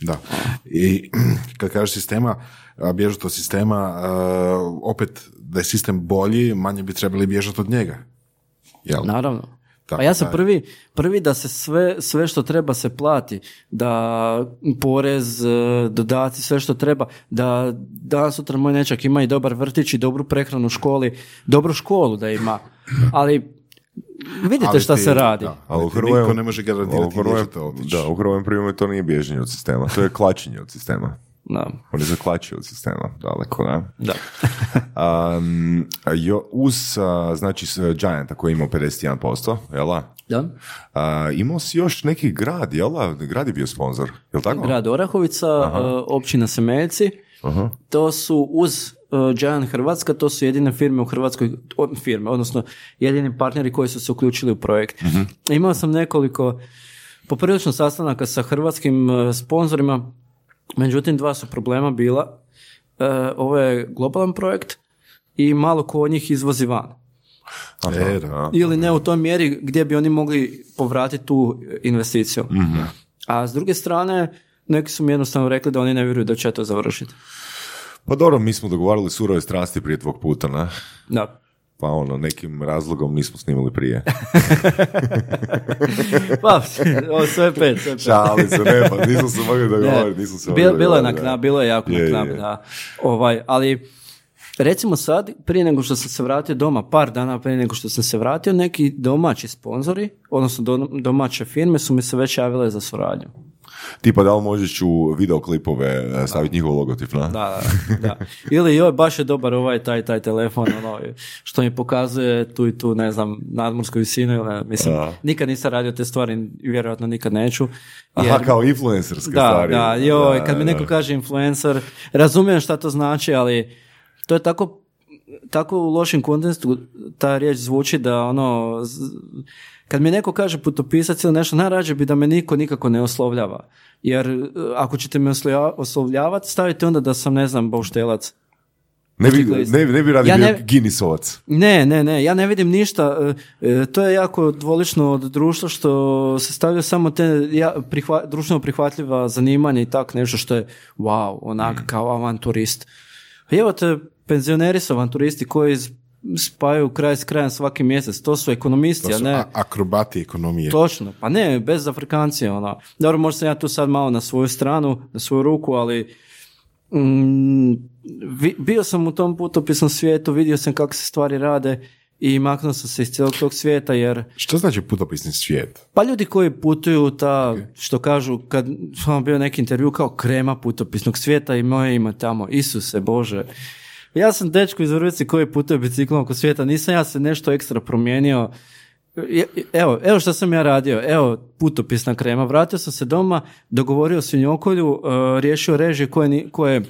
Da. I kad kažeš sistema, a, bježati od sistema, a, opet da je sistem bolji, manje bi trebali bježati od njega. Jel? Naravno. Tako pa ja sam da. prvi, prvi da se sve, sve što treba se plati, da porez, e, dodaci, sve što treba, da danas sutra moj nečak ima i dobar vrtić i dobru prehranu u školi, dobru školu da ima, ali vidite Ali šta ti- se radi. da, u ali Hrvojem- niko ne može u garantirati. Da, u Hrvojem primjeru to nije bježanje od sistema, to je klačenje od sistema. Da. On je zaklačio od sistema, daleko, da. Da. Um, jo, uz, znači, s Gianta koji je imao 51%, jel da? da. A, imao si još neki grad, jel da? Grad je bio sponsor, jel tako? Grad Orahovica, e, općina Semeljci, Aha. to su uz uh, Giant Hrvatska, to su jedine firme u Hrvatskoj, firme, odnosno jedini partneri koji su se uključili u projekt. Imao sam nekoliko poprilično sastanaka sa hrvatskim uh, sponzorima, međutim dva su problema bila. Uh, ovo je globalan projekt i malo ko od njih izvozi van. E, da. Ili ne u toj mjeri gdje bi oni mogli povratiti tu investiciju. A s druge strane, neki su mi jednostavno rekli da oni ne vjeruju da će to završiti. Pa dobro, mi smo dogovarali surove strasti prije tvog puta, na? Da. Pa ono, nekim razlogom nismo snimali prije. Pa, ovo sve pet, sve pet. Šali se, ne, pa nismo se mogli dogovoriti, nismo se Bilo, bilo je na knap, bilo je jako Je, na knap, je. da. Ovaj, ali recimo sad, prije nego što sam se vratio doma, par dana prije nego što sam se vratio, neki domaći sponzori, odnosno do- domaće firme su mi se već javile za suradnju. Tipa da li možeš u videoklipove e, staviti njihov logotip, na? Da, da, da. Ili joj, baš je dobar ovaj taj taj telefon, ono, što mi pokazuje tu i tu, ne znam, nadmorsku visinu, ili ne, mislim, Da. nikad nisam radio te stvari vjerojatno nikad neću. Aha, jer- kao influencerske da, stvari. Da, joj, kad mi neko kaže influencer, razumijem šta to znači, ali to je tako tako u lošem kontekstu ta riječ zvuči da ono z- kad mi neko kaže putopisac ili nešto, najrađe bi da me niko nikako ne oslovljava. Jer e, ako ćete me oslovljavati, stavite onda da sam, ne znam, bauštelac. Ne bi, ne, ne bi radi Ja bio ne- Guinnessovac. Ne, ne, ne, ja ne vidim ništa. e, e, To je jako dvolično od društva što se stavlja samo te ja, prihva, društveno prihvatljiva zanimanja i tak nešto što je wow, onak kao avanturist. Evo te, penzioneri su avanturisti koji z- spajaju kraj s krajem svaki mjesec. To su ekonomisti, To a su ne... a- akrobati ekonomije. Točno, pa ne, bez Afrikancije, ono. Dobro, možda sam ja tu sad malo na svoju stranu, na svoju ruku, ali mm, bio sam u tom putopisnom svijetu, vidio sam kako se stvari rade i maknuo sam se iz cijelog tog svijeta, jer Što znači putopisni svijet? pa ljudi koji putuju ta, što kažu, kad sam bio neki intervju kao krema putopisnog svijeta i moje ime tamo, Isuse Bože. Ja sam dečko iz Vrvice koji putuje biciklom oko svijeta, nisam ja se nešto ekstra promijenio. Je- Evo, evo što sam ja radio, evo putopisna krema, vratio sam se doma, dogovorio svinjokolju, uh, riješio režije koje, koje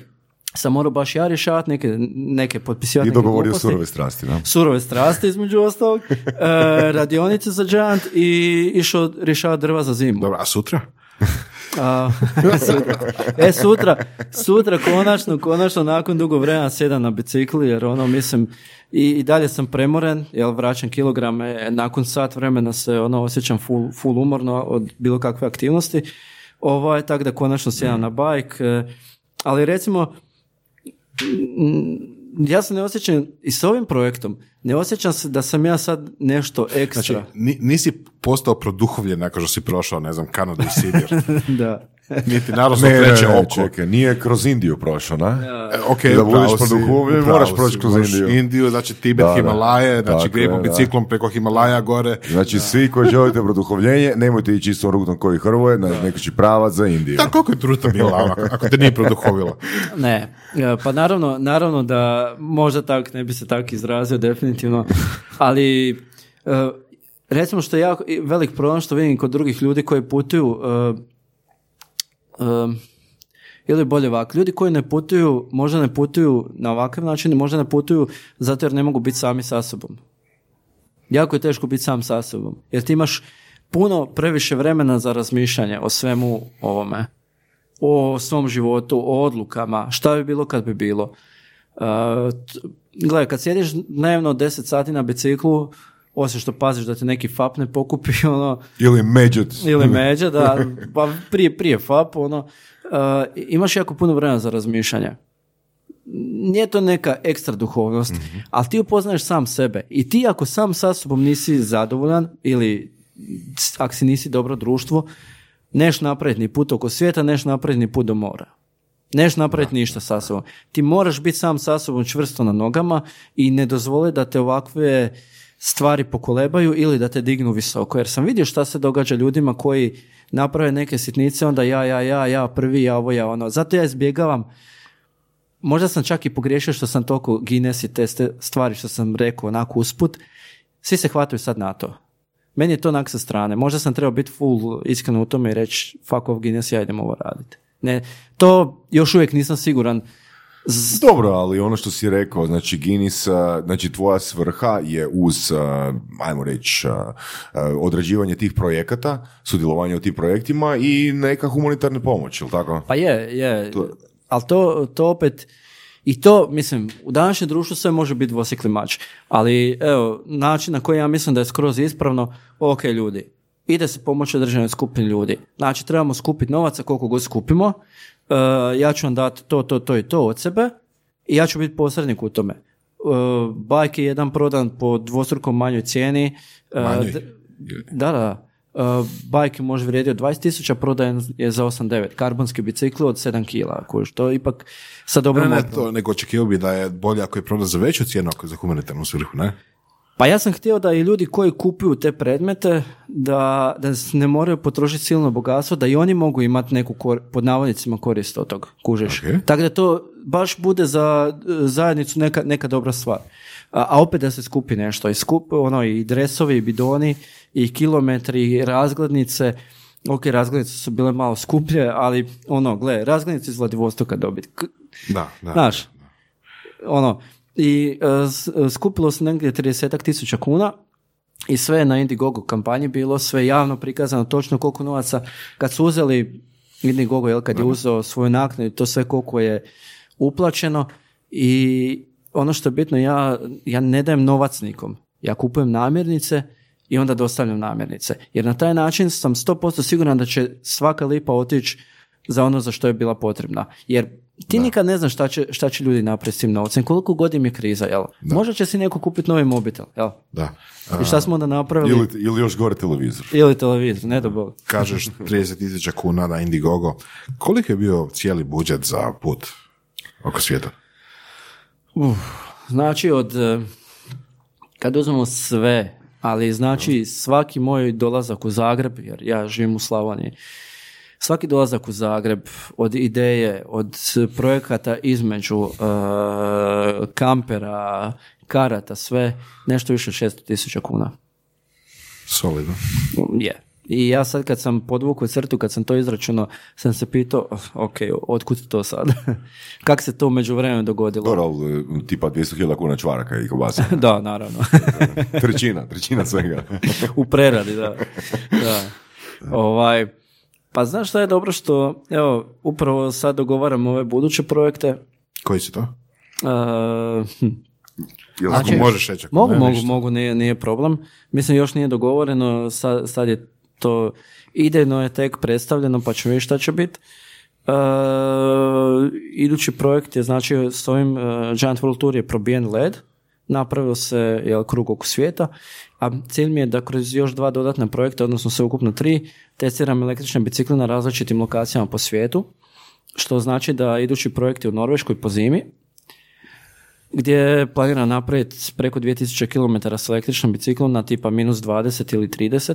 sam morao baš ja rješavati, neke, neke potpisivati. I neke dogovorio gluposti surove strasti, da? surove strasti između ostalog, e, radionice za džant i išao rješavati drva za zimu. Dobro, a sutra? A, sutra. E, sutra, sutra konačno, konačno nakon dugo vremena sjedam na bicikli jer ono mislim i, i dalje sam premoren, jel vraćam kilograme, nakon sat vremena se ono osjećam full, full umorno od bilo kakve aktivnosti. Ovaj, tako da konačno sjedam na bajk. e, ali recimo, mm, ja se ne osjećam i s ovim projektom, ne osjećam se da sam ja sad nešto ekstra. Znači, ni- nisi postao produhovljen nakon što si prošao, ne znam, Kanadu i Sibir. da. Niti naroslo Ne, treće ne, oko. čekaj, nije kroz Indiju prošao, na? E, ok, Da si, produhovljen, upravo moraš proći kroz Indiju. Indiju, znači Tibet, Da, da. Himalaje, znači grijemo da. biciklom preko Himalaja gore. Znači, svi koji želite produhovljenje, nemojte ići istom rutom koji Hrvoje, nego neko će pravac za Indiju. Da, koliko je truta bila, ako, ako te nije produhovilo? Ne, e, pa naravno, naravno da možda tak, ne bi se tako izrazio definitivno, ali e, recimo što je jako velik problem što vidim kod drugih ljudi koji putuju e, ili bolje ovako, ljudi koji ne putuju, možda ne putuju na ovakav način, možda ne putuju zato jer ne mogu biti sami sa sobom. Jako je teško biti sam sa sobom, jer ti imaš puno previše vremena za razmišljanje o svemu ovome o svom životu, o odlukama, šta bi bilo kad bi bilo. Uh, t- kad sjediš dnevno 10 sati na biciklu, osim što paziš da te neki fap ne pokupi, ono, Ili međut. ili međa, da, pa prije, prije fap, ono, uh, imaš jako puno vremena za razmišljanje. Nije to neka ekstra duhovnost, ali ti upoznaješ sam sebe i ti ako sam sa sobom nisi zadovoljan ili ako si nisi dobro društvo, neš napraviti ni put oko svijeta, neš napraviti ni put do mora. Neš napraviti ništa sa sobom. Ti moraš biti sam sa sobom čvrsto na nogama i ne dozvoli da te ovakve stvari pokolebaju ili da te dignu visoko. Jer sam vidio šta se događa ljudima koji naprave neke sitnice, onda ja, ja, ja, ja, prvi, ja, ovo, ja, ono. Zato ja izbjegavam možda sam čak i pogriješio što sam toliko Guinness i te stvari što sam rekao onako usput, svi se hvataju sad na to. Meni je to onak sa strane. Možda sam trebao biti full iskren u tome i reći fuck off Guinness, ja idem ovo raditi. Ne, to još uvijek nisam siguran. Z- Dobro, ali ono što si rekao, znači Guinness, znači tvoja svrha je uz, a, ajmo reći, a, a, odrađivanje tih projekata, sudjelovanje u tim projektima i neka humanitarna pomoć, ili tako? Pa je, je. Ali to, to opet, i to, mislim, u današnjem društvu sve može biti dvosjekli mač. Ali, evo, način na koji ja mislim da je skroz ispravno, ok, ljudi, ide se pomoći određenoj skupini ljudi. Znači, trebamo skupiti novaca koliko god skupimo, e, ja ću vam dati to, to, to i to od sebe i ja ću biti posrednik u tome. Uh, bajk je jedan prodan po dvostruko manjoj cijeni. E, Manjoj? d- da, da. Uh, bajk je može vrijedio 20.000, prodajan je za 8.9. Karbonski bicikl od 7 kila, koji što ipak sa Ne, dobrom... ne, to, nego očekivao bi da je bolje ako je prodat za veću cijenu ako je za humanitarnu svrhu, ne? Pa ja sam htio da i ljudi koji kupuju te predmete, da, da ne moraju potrošiti silno bogatstvo, da i oni mogu imati neku kor, pod navodnicima korist od toga, kužiš. Ok. Tako da to baš bude za zajednicu neka, neka dobra stvar. A, a opet da se skupi nešto. I, skup, ono, I dresovi, i bidoni, i kilometri, i razglednice. Ok, razglednice su bile malo skuplje, ali ono, gle, razglednice iz Vladivostoka dobiti. Da, da. Znaš, ono, i e, skupilo se negdje 30 tisuća kuna i sve je na Indiegogo kampanji bilo, sve javno prikazano, točno koliko novaca, kad su uzeli Indiegogo, jel, kad je uzeo svoju naknadu, to sve koliko je uplaćeno i ono što je bitno, ja, ja ne dajem novac nikom, ja kupujem namirnice i onda dostavljam namirnice. Jer na taj način sam 100% siguran da će svaka lipa otići za ono za što je bila potrebna. Jer ti nikad ne znaš šta će, šta će ljudi napraviti s tim novcem, koliko god im je kriza, jel? Možda će si neko kupiti novi mobitel, jel? Da. I šta smo onda napravili? Ili, ili još gore televizor. Ili televizor, ne do Bog. Kažeš 30.000 kuna na Indiegogo. Koliko je bio cijeli budžet za put oko svijeta? Znači od, eh, kad uzmemo sve, ali znači svaki moj dolazak u Zagreb, jer ja živim u Slavoniji, svaki dolazak u Zagreb od ideje, od projekata između eh, kampera, karata, sve, nešto više od 600 tisuća kuna. Solidno. Je. I ja sad kad sam podvukao crtu, kad sam to izračunao, sam se pitao, ok, otkud to sad? Kak se to u međuvremenu dogodilo? Dobro, ali, tipa 200.000 kuna čvaraka i kobasa. da, naravno. trećina, trećina svega. u preradi, da. da. Ovaj, pa znaš šta je dobro što, evo, upravo sad dogovaram ove buduće projekte. Koji si to? Uh, Jel Znači, možeš reći. Mogu, ne, mogu, ništa. mogu, nije, nije problem. Mislim, još nije dogovoreno, sad, sad je to idejno je tek predstavljeno, pa ćemo vidjeti šta će biti. Uh, idući projekt je, znači, s ovim uh, Giant World Tour je probijen led napravio se jel, krug oko svijeta, a cilj mi je da kroz još dva dodatna projekta, odnosno sve ukupno tri, testiram električne bicikle na različitim lokacijama po svijetu, što znači da idući projekti u Norveškoj po zimi, gdje planira napraviti preko 2000 km s električnom biciklom na tipa minus 20 ili 30.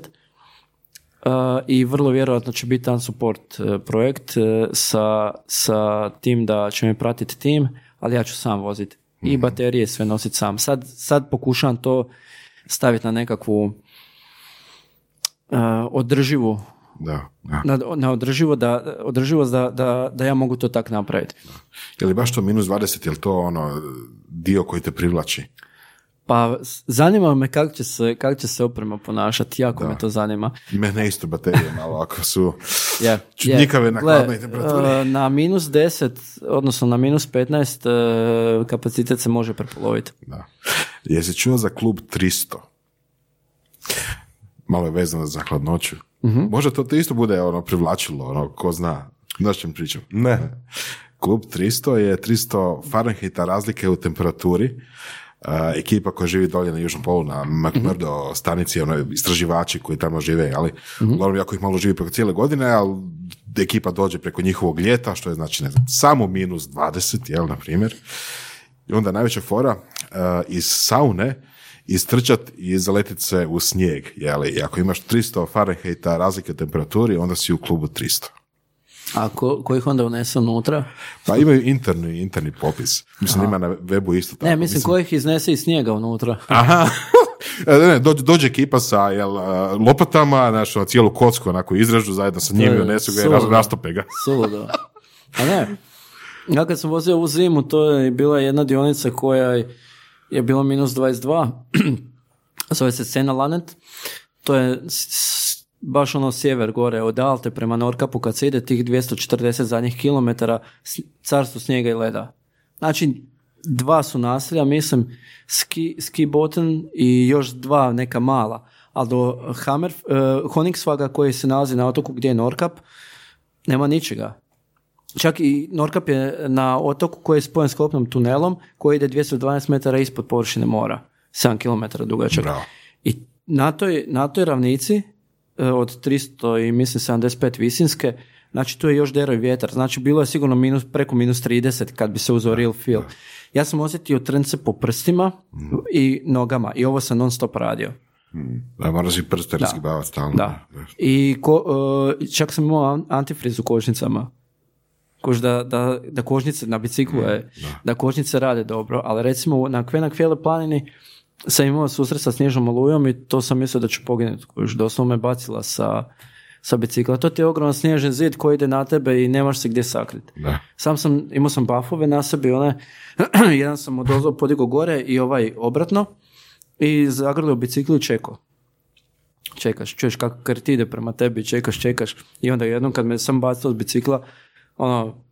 Uh, I vrlo vjerojatno će biti tam support uh, projekt uh, sa, sa tim da će me pratiti tim, ali ja ću sam voziti. I baterije sve nositi sam. Sad, sad pokušavam to staviti na nekakvu uh, održivu Da, da. na, na održivo da, održivost da, da, da ja mogu to tak napraviti. Je li baš to minus 20, je li to ono dio koji te privlači? Pa zanima me kako će se, kako će se oprema ponašati, jako me to zanima. I mene isto baterije malo ako su Je, čudnjikave na Gle, hladnoj temperaturi. e, na minus 10, odnosno na minus 15 e, kapacitet se može prepoloviti. Da. Jesi čuo za klub 300? Malo je vezano za hladnoću. Mhm. Možda to te isto bude ono privlačilo, ono, ko zna. Znaš čem pričam? Ne. Klub 300 je 300 Fahrenheita razlike u temperaturi. Uh, ekipa koja živi dolje na Južnom polu, na McMurdo stanici, ono, istraživači koji tamo žive, ali uglavnom jako ih malo živi preko cijele godine, ali ekipa dođe preko njihovog ljeta, što je znači, ne znam, samo minus 20, jel, na primjer. I onda najveća fora, uh, iz saune istrčat i zaletit se u snijeg, jel, i ako imaš 300 Fahrenheita razlike u temperaturi, onda si u klubu 300. A ko, ko ih onda unese unutra? Pa imaju interni, interni popis. Mislim, ima na webu isto tako. Ne, mislim, ko ih iznese iz snijega unutra. Aha. E, ne, dođe, dođe ekipa sa jel, a, lopatama, znaš, ono, cijelu kocku onako izražu zajedno sa njim i unesu ga i rastope ga. Suludo. A ne, ja kad sam vozio u zimu, to je bila jedna dionica koja je- je bila minus 22, zove se Sena Lanet, to je baš ono sjever gore od Alte prema Norkapu kad se ide tih 240 zadnjih kilometara carstvo snijega i leda. Znači, dva su naselja, mislim, ski, ski Boten i još dva neka mala, ali do Hammer, uh, Honigsvaga koji se nalazi na otoku gdje je Norkap, nema ničega. Čak i Norkap je na otoku koji je spojen s kopnom tunelom koji ide 212 metara ispod površine mora. 7 km dugačak. Bravo. I na toj, na toj ravnici od 300 i mislim 75 visinske, znači tu je još deroj vjetar. Znači bilo je sigurno minus, preko minus 30 kad bi se uzeo real feel. Ja sam osjetio trence po prstima i nogama i ovo sam non stop radio. Da, moraš i prste razgibavati stalno. Da. I ko, e, čak sam imao an- antifriz u kočnicama. Kuž da, da, da kočnice na biciklu je, da kočnice rade dobro, ali recimo na Kvenak Fjele planini sam imao susret sa snježnom olujom i to sam mislio da ću poginuti. Doslovno me bacila sa, sa bicikla. To ti je ogroman snježni zid koji ide na tebe i nemaš se gdje sakriti. Da. Sam sam, imao sam bafove na sebi, one, jedan sam odozvo podigao gore i ovaj obratno i zagrlio biciklu i čekao čekaš, čuješ kako krt ide prema tebi, čekaš, čekaš i onda jednom kad me sam bacio od bicikla, ono,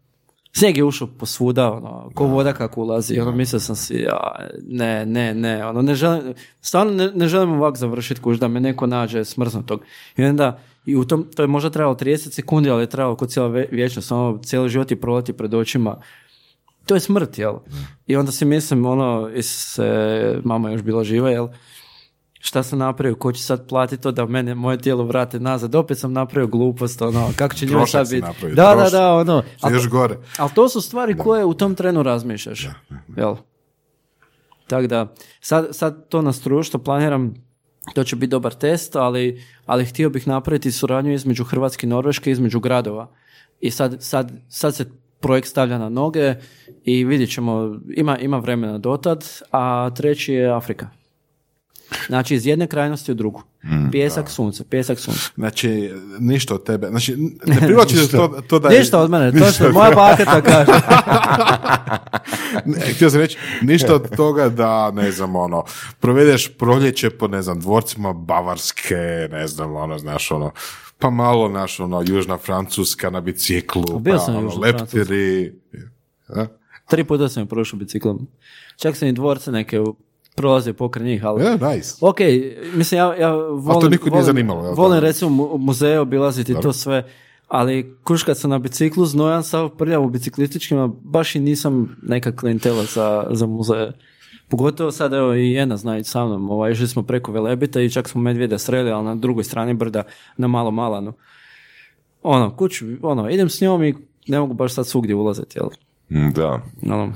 snijeg je ušao posvuda, ono, ko voda kako ulazi, ono, mislio sam si, ja, ne, ne, ne, ono, ne želim, stvarno ne, ne želim ovak završiti, kuž, da me neko nađe smrznutog. I onda, i u tom, to je možda trebalo 30 sekundi, ali je trebalo kod cijela vječnost, ono, cijeli život ti prolati pred očima, to je smrt, jel? I onda si mislim, ono, se, mama je još bila živa, jel? Šta sam napravio, ko će sad platiti to da mene moje tijelo vrate nazad, opet sam napravio glupost, ono, kako će Trošak sad biti. napravio, Da, da, da, ono. Je još gore. Ali to su stvari koje u tom trenu razmišljaš. Jel? Tako da, sad, sad to na što planiram, to će biti dobar test, ali, ali htio bih napraviti suradnju između Hrvatske i Norveške, između gradova. I sad, sad, sad se projekt stavlja na noge i vidjet ćemo, ima, ima vremena dotad, a treći je Afrika. Znači, iz jedne krajnosti u drugu. Pjesak, sunce, pjesak, sunce. Znači, ništa od tebe. Znači, ne privlači to, to da... Ništa od mene, to što moja baka to kaže. Ne, htio sam reći, ništa od toga da, ne znam, ono, provedeš proljeće po, ne znam, dvorcima Bavarske, ne znam, ono, znaš, ono, pa malo, naš, ono, Južna Francuska na biciklu, Bio pa, sam ono, leptiri. Tri puta sam je prošao biciklom. Čak sam i dvorce neke u- prolazio pokraj njih, ali... Ja, nice. Ok, mislim, ja, ja volim... niko nije zanimalo, jel? Volim recimo mu- muzeje obilaziti i to sve, ali kuš kad sam na biciklu, znojan sav prljav u biciklističkima, baš i nisam neka klijentela za, za muzeje. Pogotovo sad, evo i jedna zna ići sa mnom, ovaj, išli smo preko Velebita i čak smo medvjeda sreli, ali na drugoj strani brda, na malo malanu. Ono, kuću, ono, idem s njom i ne mogu baš sad svugdje ulaziti, jel? Da. Ono,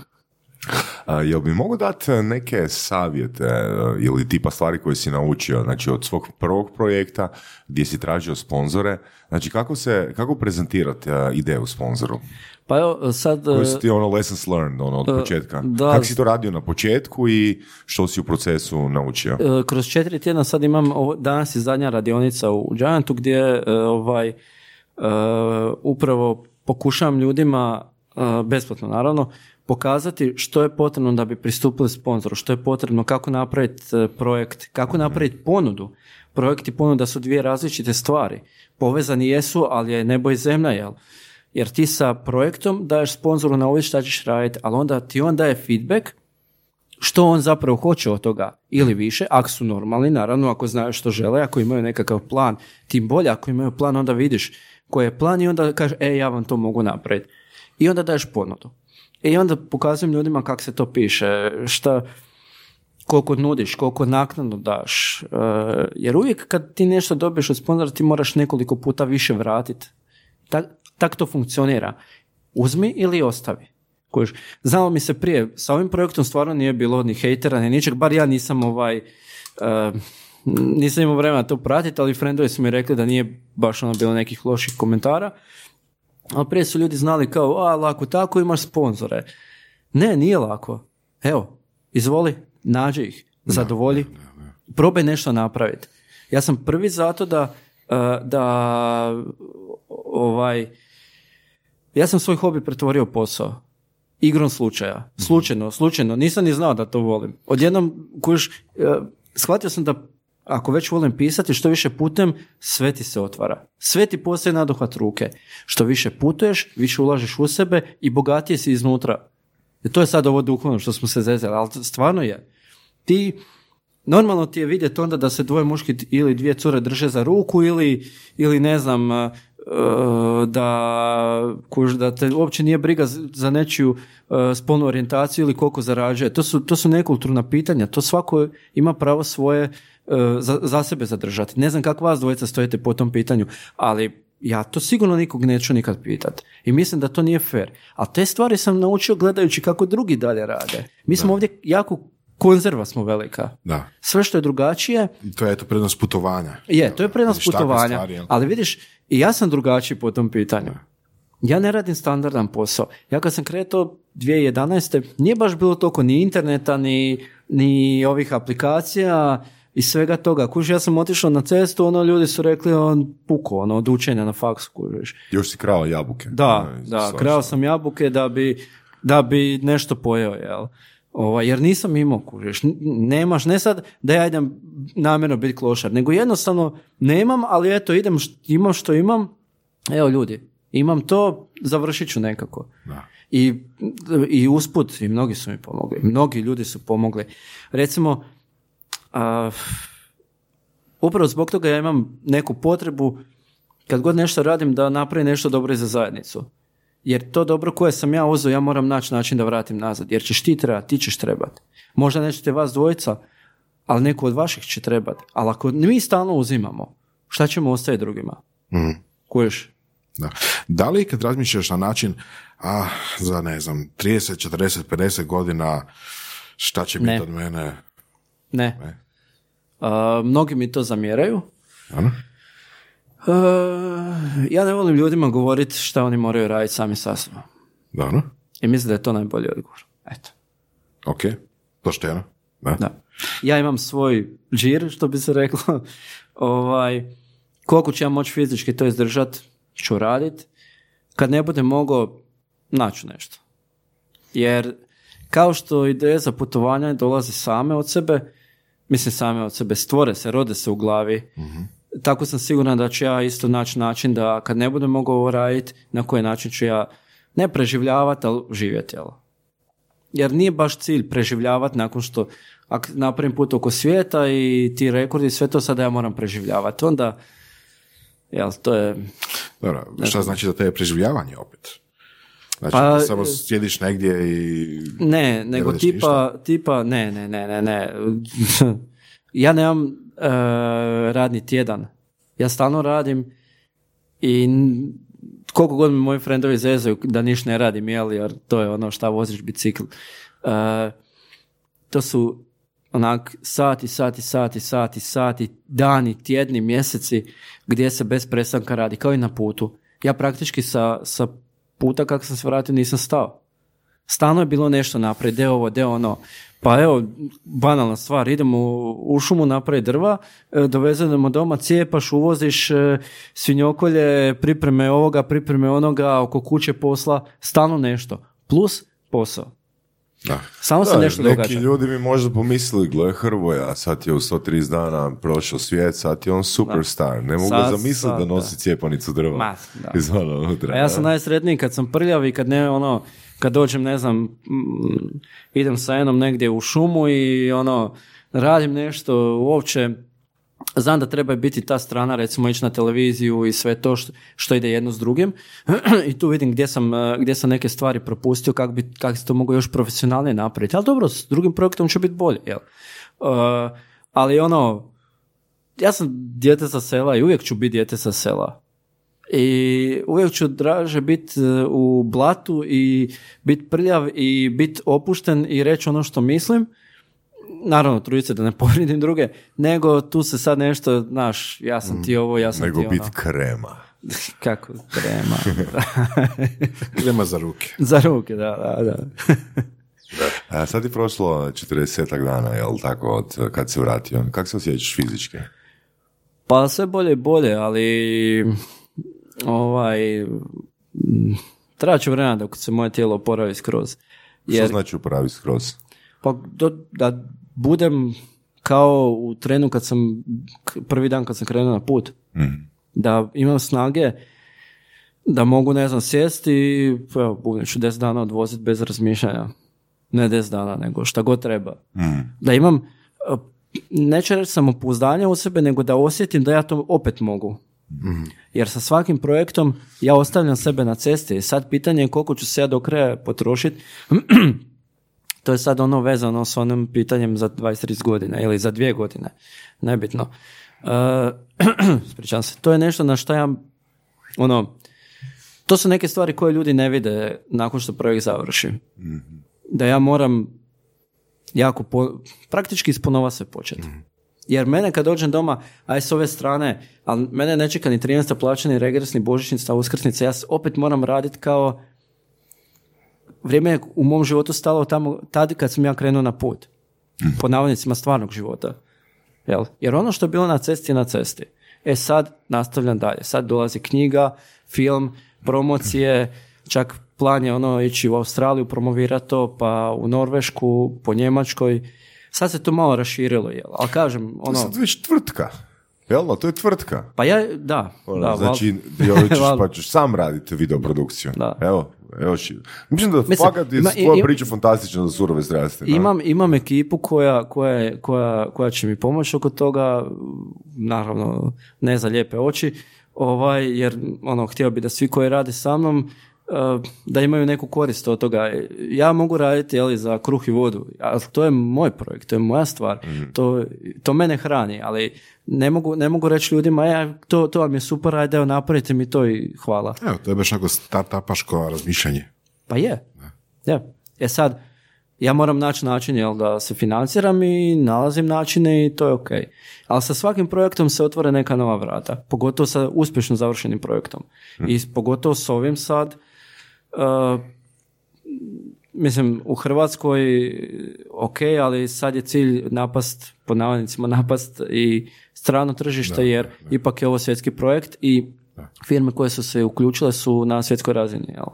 A, jel bi mogu dati neke savjete e, ili tipa stvari koje si naučio, znači od svog prvog projekta gdje si tražio sponzore, znači kako se, kako prezentirati e, ideju sponzoru? pa evo, sad... Koji e, su ti ono lessons learned ono, od početka? da. Kako si to radio na početku i što si u procesu naučio? E, kroz četiri tjedna sad imam, ovo, danas je zadnja radionica u Giantu gdje e, ovaj, e, upravo pokušavam ljudima, e, besplatno naravno, pokazati što je potrebno da bi pristupili sponzoru, što je potrebno, kako napraviti e, projekt, kako napraviti ponudu. Projekt i ponuda su dvije različite stvari. Povezani jesu, ali je nebo i zemlja, jel? Jer ti sa projektom daješ sponzoru na ovo šta ćeš raditi, ali onda ti on daje feedback što on zapravo hoće od toga ili više, ako su normalni, naravno, ako znaju što žele, ako imaju nekakav plan, tim bolje, ako imaju plan, onda vidiš koji je plan i onda kaže, e, ja vam to mogu napraviti. I onda daješ ponudu. I onda pokazujem ljudima kako se to piše, šta, koliko nudiš, koliko naknadno daš. E, jer uvijek kad ti nešto dobiješ od sponzora, ti moraš nekoliko puta više vratiti. Tak, tak to funkcionira. Uzmi ili ostavi. Kužiš. Znalo mi se prije, sa ovim projektom stvarno nije bilo ni hejtera, ni ničeg, bar ja nisam ovaj, e, nisam imao vremena to pratiti, ali friendovi su mi rekli da nije baš ono bilo nekih loših komentara. Ali prije su ljudi znali kao, a lako tako imaš sponzore. Ne, nije lako. Evo, izvoli, nađi ih, zadovolji, probaj nešto napraviti. Ja sam prvi zato da, e, da ovaj, ja sam svoj hobi pretvorio posao. Igrom slučaja. Slučajno, slučajno. Nisam ni znao da to volim. Odjednom, kuš, shvatio sam da ako već volim pisati, što više putem, sve ti se otvara. Sve ti postaje naduhvat ruke. Što više putuješ, više ulažeš u sebe i bogatije si iznutra. I to je sad ovo duhovno što smo se zezali, ali stvarno je. Ti, normalno ti je vidjeti onda da se dvoje muški ili dvije cure drže za ruku ili, ili ne znam, e, da, kuž, da te uopće nije briga za nečiju e, spolnu orijentaciju ili koliko zarađuje. To su, to su nekulturna pitanja. To svako ima pravo svoje e, za, za sebe zadržati. Ne znam kako vas dvojica stojite po tom pitanju, ali ja to sigurno nikog neću nikad pitat. I mislim da to nije fair. A te stvari sam naučio gledajući kako drugi dalje rade. Mi smo ovdje jako konzerva smo velika. Da. Sve što je drugačije, I to je eto prednost putovanja. je, to je prednost putovanja. stvari, ali vidiš, i ja sam drugačiji po tom pitanju. Ja ne radim standardan posao. Ja kad sam kretao 2011. nije baš bilo toliko ni interneta, ni, ni ovih aplikacija i svega toga. Kužiš, ja sam otišao na cestu, ono ljudi su rekli on puko, ono, od učenja na faksu, kužiš. Još si krao jabuke. Da, Ono, da, svašta. krao sam jabuke da bi, da bi nešto pojeo, jel? Ovaj, jer nisam imao, kužiš, nemaš, ne sad da ja idem namjerno biti klošar, nego jednostavno nemam, ali eto, idem, št- imam što imam, evo ljudi, imam to, završit ću nekako. Da. I, I usput, i mnogi su mi pomogli, mnogi ljudi su pomogli. Recimo, a, upravo zbog toga ja imam neku potrebu kad god nešto radim da napravim nešto dobro i za zajednicu. Jer to dobro koje sam ja uzeo, ja moram naći način da vratim nazad. Jer ćeš ti trebati, ti ćeš trebati. Možda nećete vas dvojica, ali neko od vaših će trebati. Ali ako mi stalno uzimamo, šta ćemo ostaviti drugima? Mhm. Kuješ? Da. da li kad razmišljaš na način, a za ne znam, 30, 40, 50 godina, šta će biti Ne. od mene? Ne. Ne. A, mnogi mi to zamjeraju. Ano? E, ja ne volim ljudima govoriti šta oni moraju raditi sami sa sobom. Da, ano? I mislim da je to najbolji odgovor. Eto. Ok, pošteno. Da. Da. Ja imam svoj džir, što bi se reklo. ovaj, koliko ću ja moći fizički to izdržat, ću radit. Kad ne budem mogao, naću nešto. Jer kao što ideje za putovanja dolaze same od sebe, mislim same od sebe, stvore se, rode se u glavi. Tako sam siguran da ću ja isto naći način da kad ne budem mogao ovo raditi, na koji način ću ja ne preživljavati, ali živjeti. Jel? Jer nije baš cilj preživljavati nakon što ako napravim put oko svijeta i ti rekordi, sve to sada ja moram preživljavati. Onda, jel, to je, Dobro, šta znači da te je preživljavanje opet? Znači, Pa, samo sjediš negdje i... Ne, nego radiš tipa, tipa, ne, ne, ne, ne, ne. ja nemam e, radni tjedan. Ja stalno radim i koliko god mi moji frendovi zezaju da niš ne radim, jel, jer to je ono šta voziš bicikl. E, to su onak sati, sati, sati, sati, sati, dani, tjedni, mjeseci gdje se bez prestanka radi, kao i na putu. Ja praktički sa, sa puta kako sam se vratio nisam stao. Stalno je bilo nešto naprijed, de ovo, de ono. Pa evo, banalna stvar, idemo u- šumu napraviti drva, e, dovezemo doma, cijepaš, uvoziš e, svinjokolje, pripreme ovoga, pripreme onoga, oko kuće posla, stalno nešto. Plus posao. Da. Samo se Da, nešto neki događa. ljudi bi možda pomislili, gle Hrvoja, sad je u 130 dana prošao svijet, sad je on superstar. Ne mogu Sad- zamisliti sad, da da. nosi cijepanicu drva. Ma, da. Iz ono unutra. A ja sam najsretniji kad sam prljav i kad ne ono, kad dođem ne znam, mm, idem sa jednom negdje u šumu i ono, radim nešto uopće, znam da treba biti ta strana, recimo ići na televiziju i sve to što, što ide jedno s drugim i tu vidim gdje sam, eh, gdje sam neke stvari propustio, kako bi, kak se to mogu još profesionalnije napraviti, ali dobro, s drugim projektom će biti bolje, jel? Eh, ali ono, ja sam dijete sa sela i uvijek ću biti dijete sa sela. I uvijek ću draže biti u blatu i biti prljav i biti opušten i reći ono što mislim. Naravno, trudit se da ne povrijedim druge, nego tu se sad nešto, znaš, ja sam ti ovo, ja sam Nego ti biti ono. krema. Kako trema. Idemo za ruke. Za ruke, da, da, da. A sad je prošlo 40 dana, jel tako, od kad se vratio. Kako se osjećaš fizički? Pa sve bolje i bolje, ali ovaj, će vremena dok se moje tijelo oporavi skroz. Što Jer znači upravi skroz? Pa do, da budem kao u trenu kad sam, prvi dan kad sam krenuo na put. Da imam snage, da mogu, ne znam, sjesti i pa evo, budem ću 10 dana odvoziti bez razmišljanja. Ne 10 dana, nego šta god treba. Da imam, neću reći samopouzdanje u sebe, nego da osjetim da ja to opet mogu. Jer sa svakim projektom ja ostavljam sebe na cesti i sad pitanje je koliko ću se ja do kraja potrošiti to je sad ono vezano s onim pitanjem za 20-30 godina ili za dvije godine, nebitno. Uh, se. To je nešto na što ja, ono, to su neke stvari koje ljudi ne vide nakon što projekt završi. Da ja moram jako, po, praktički isponova se početi. Jer mene kad dođem doma, aj s ove strane, ali mene ne čeka ni 13. plaća, ni regres, ni božićnica, uskrsnica, ja opet moram raditi kao vrijeme je u mom životu stalo tamo, tad kad sam ja krenuo na put. Po navodnicima stvarnog života. Jel? Jer ono što je bilo na cesti je na cesti. E sad nastavljam dalje. Sad dolazi knjiga, film, promocije, čak plan je ono ići u Australiju promovirati to, pa u Norvešku, po Njemačkoj. Sad se to malo raširilo, jel? Ali kažem, To ono, je sad već tvrtka. Jel, da, to je tvrtka. pa ja, da, Ono, da, val- znači, jel, ćeš, val- pa ćeš sam raditi videoprodukciju. Da. Evo, evo ši- Mislim da Mislim, fakat je ima- tvoja i- priča fantastična za surove da. Imam, imam ekipu koja, koja, je- koja, koja će mi pomoći oko toga, naravno ne za lijepe oči, ovaj, jer ono, htio bi da svi koji rade sa mnom da imaju neku korist od toga. Ja mogu raditi jeli, za kruh i vodu, ali to je moj projekt, to je moja stvar, to, to mene hrani, ali ne mogu, ne mogu reći ljudima, ja, to, to vam je super, ajde, napravite mi to i hvala. Evo, to je baš neko start-upaško razmišljanje. Pa je. Je. E sad, ja moram naći način jel, da se financiram i nalazim načine i to je ok. Ali sa svakim projektom se otvore neka nova vrata. Pogotovo sa uspješno završenim projektom. I s- pogotovo s ovim sad, uh, mislim, u Hrvatskoj ok, ali sad je cilj napast, po navodnicima napast i strano tržište, jer ipak je ovo svjetski projekt i firme koje su se uključile su na svjetskoj razini. Jel?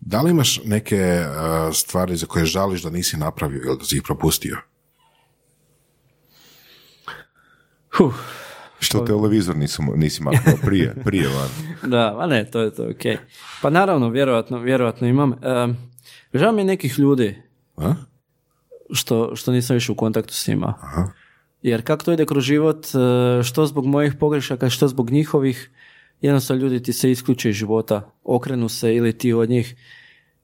Da li imaš neke uh, stvari za koje žališ da nisi napravio ili da si ih propustio? Huh. Što televizor nisu, nisi maknuo prije, prije van. Da, a ne, to je to, ok. Pa naravno, vjerojatno, vjerojatno imam. Um, žao mi je nekih ljudi A? što, što nisam više u kontaktu s njima. Aha. Jer kako to ide kroz život, e, što zbog mojih pogrešaka, što zbog njihovih, jednostavno ljudi ti se isključe iz života, okrenu se ili ti od njih.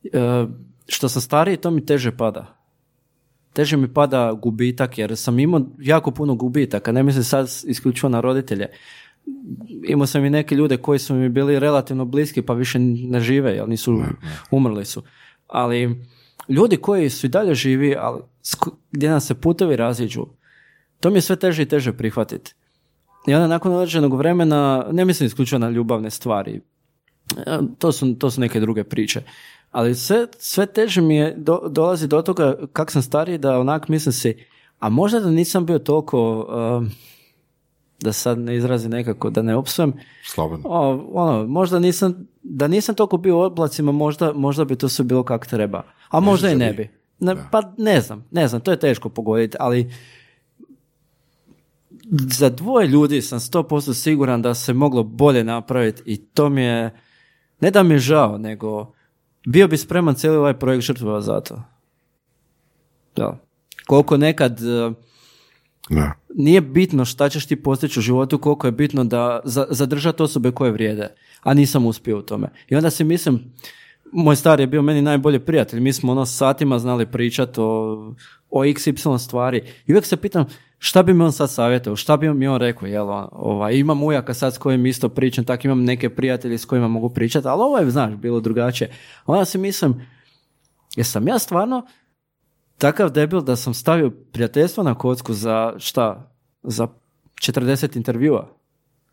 E, što sam stariji, to mi teže pada. Teže mi pada gubitak, jer sam imao jako puno gubitaka. Ne mislim sad isključivo na roditelje. Imao sam i neke ljude koji su mi bili relativno bliski, pa više ne žive, jer nisu, umrli su. Ali ljudi koji su i dalje živi, ali gdje nam se putevi raziđu, to mi je sve teže i teže prihvatiti. I onda nakon određenog vremena, ne mislim isključivo na ljubavne stvari, E, to su, to su neke druge priče. Ali sve, sve teže mi je do, dolazi do toga kak sam stariji da onak mislim si, a možda da nisam bio toliko, e, da sad ne izrazi nekako, da ne opsujem, Slobodno. o, ono, možda nisam, da nisam toliko bio u oblacima, možda, možda bi to sve bilo kak treba. A možda i ne bi. Ne, pa ne znam, ne znam, to je teško pogoditi, ali za dvoje ljudi sam 100% siguran da se moglo bolje napraviti i to mi je, ne da mi je žao, nego bio bi spreman cijeli ovaj projekt žrtvova za to. Da. Koliko nekad eh, Da. nije bitno šta ćeš ti postići u životu, koliko je bitno da za, zadržati osobe koje vrijede, a nisam uspio u tome. I onda si mislim, moj stari je bio meni najbolji prijatelj, mi smo ono satima znali pričati o, o XY stvari i uvijek se pitam šta bi mi on sad savjetovao, šta bi mi on rekao, jel, ovaj, imam ujaka sad s kojim isto pričam, tako imam neke prijatelje s kojima mogu pričati, ali ovo je, znaš, bilo drugačije. Onda si mislim, jesam ja stvarno takav debil da sam stavio prijateljstvo na kocku za šta? Za 40 intervjua.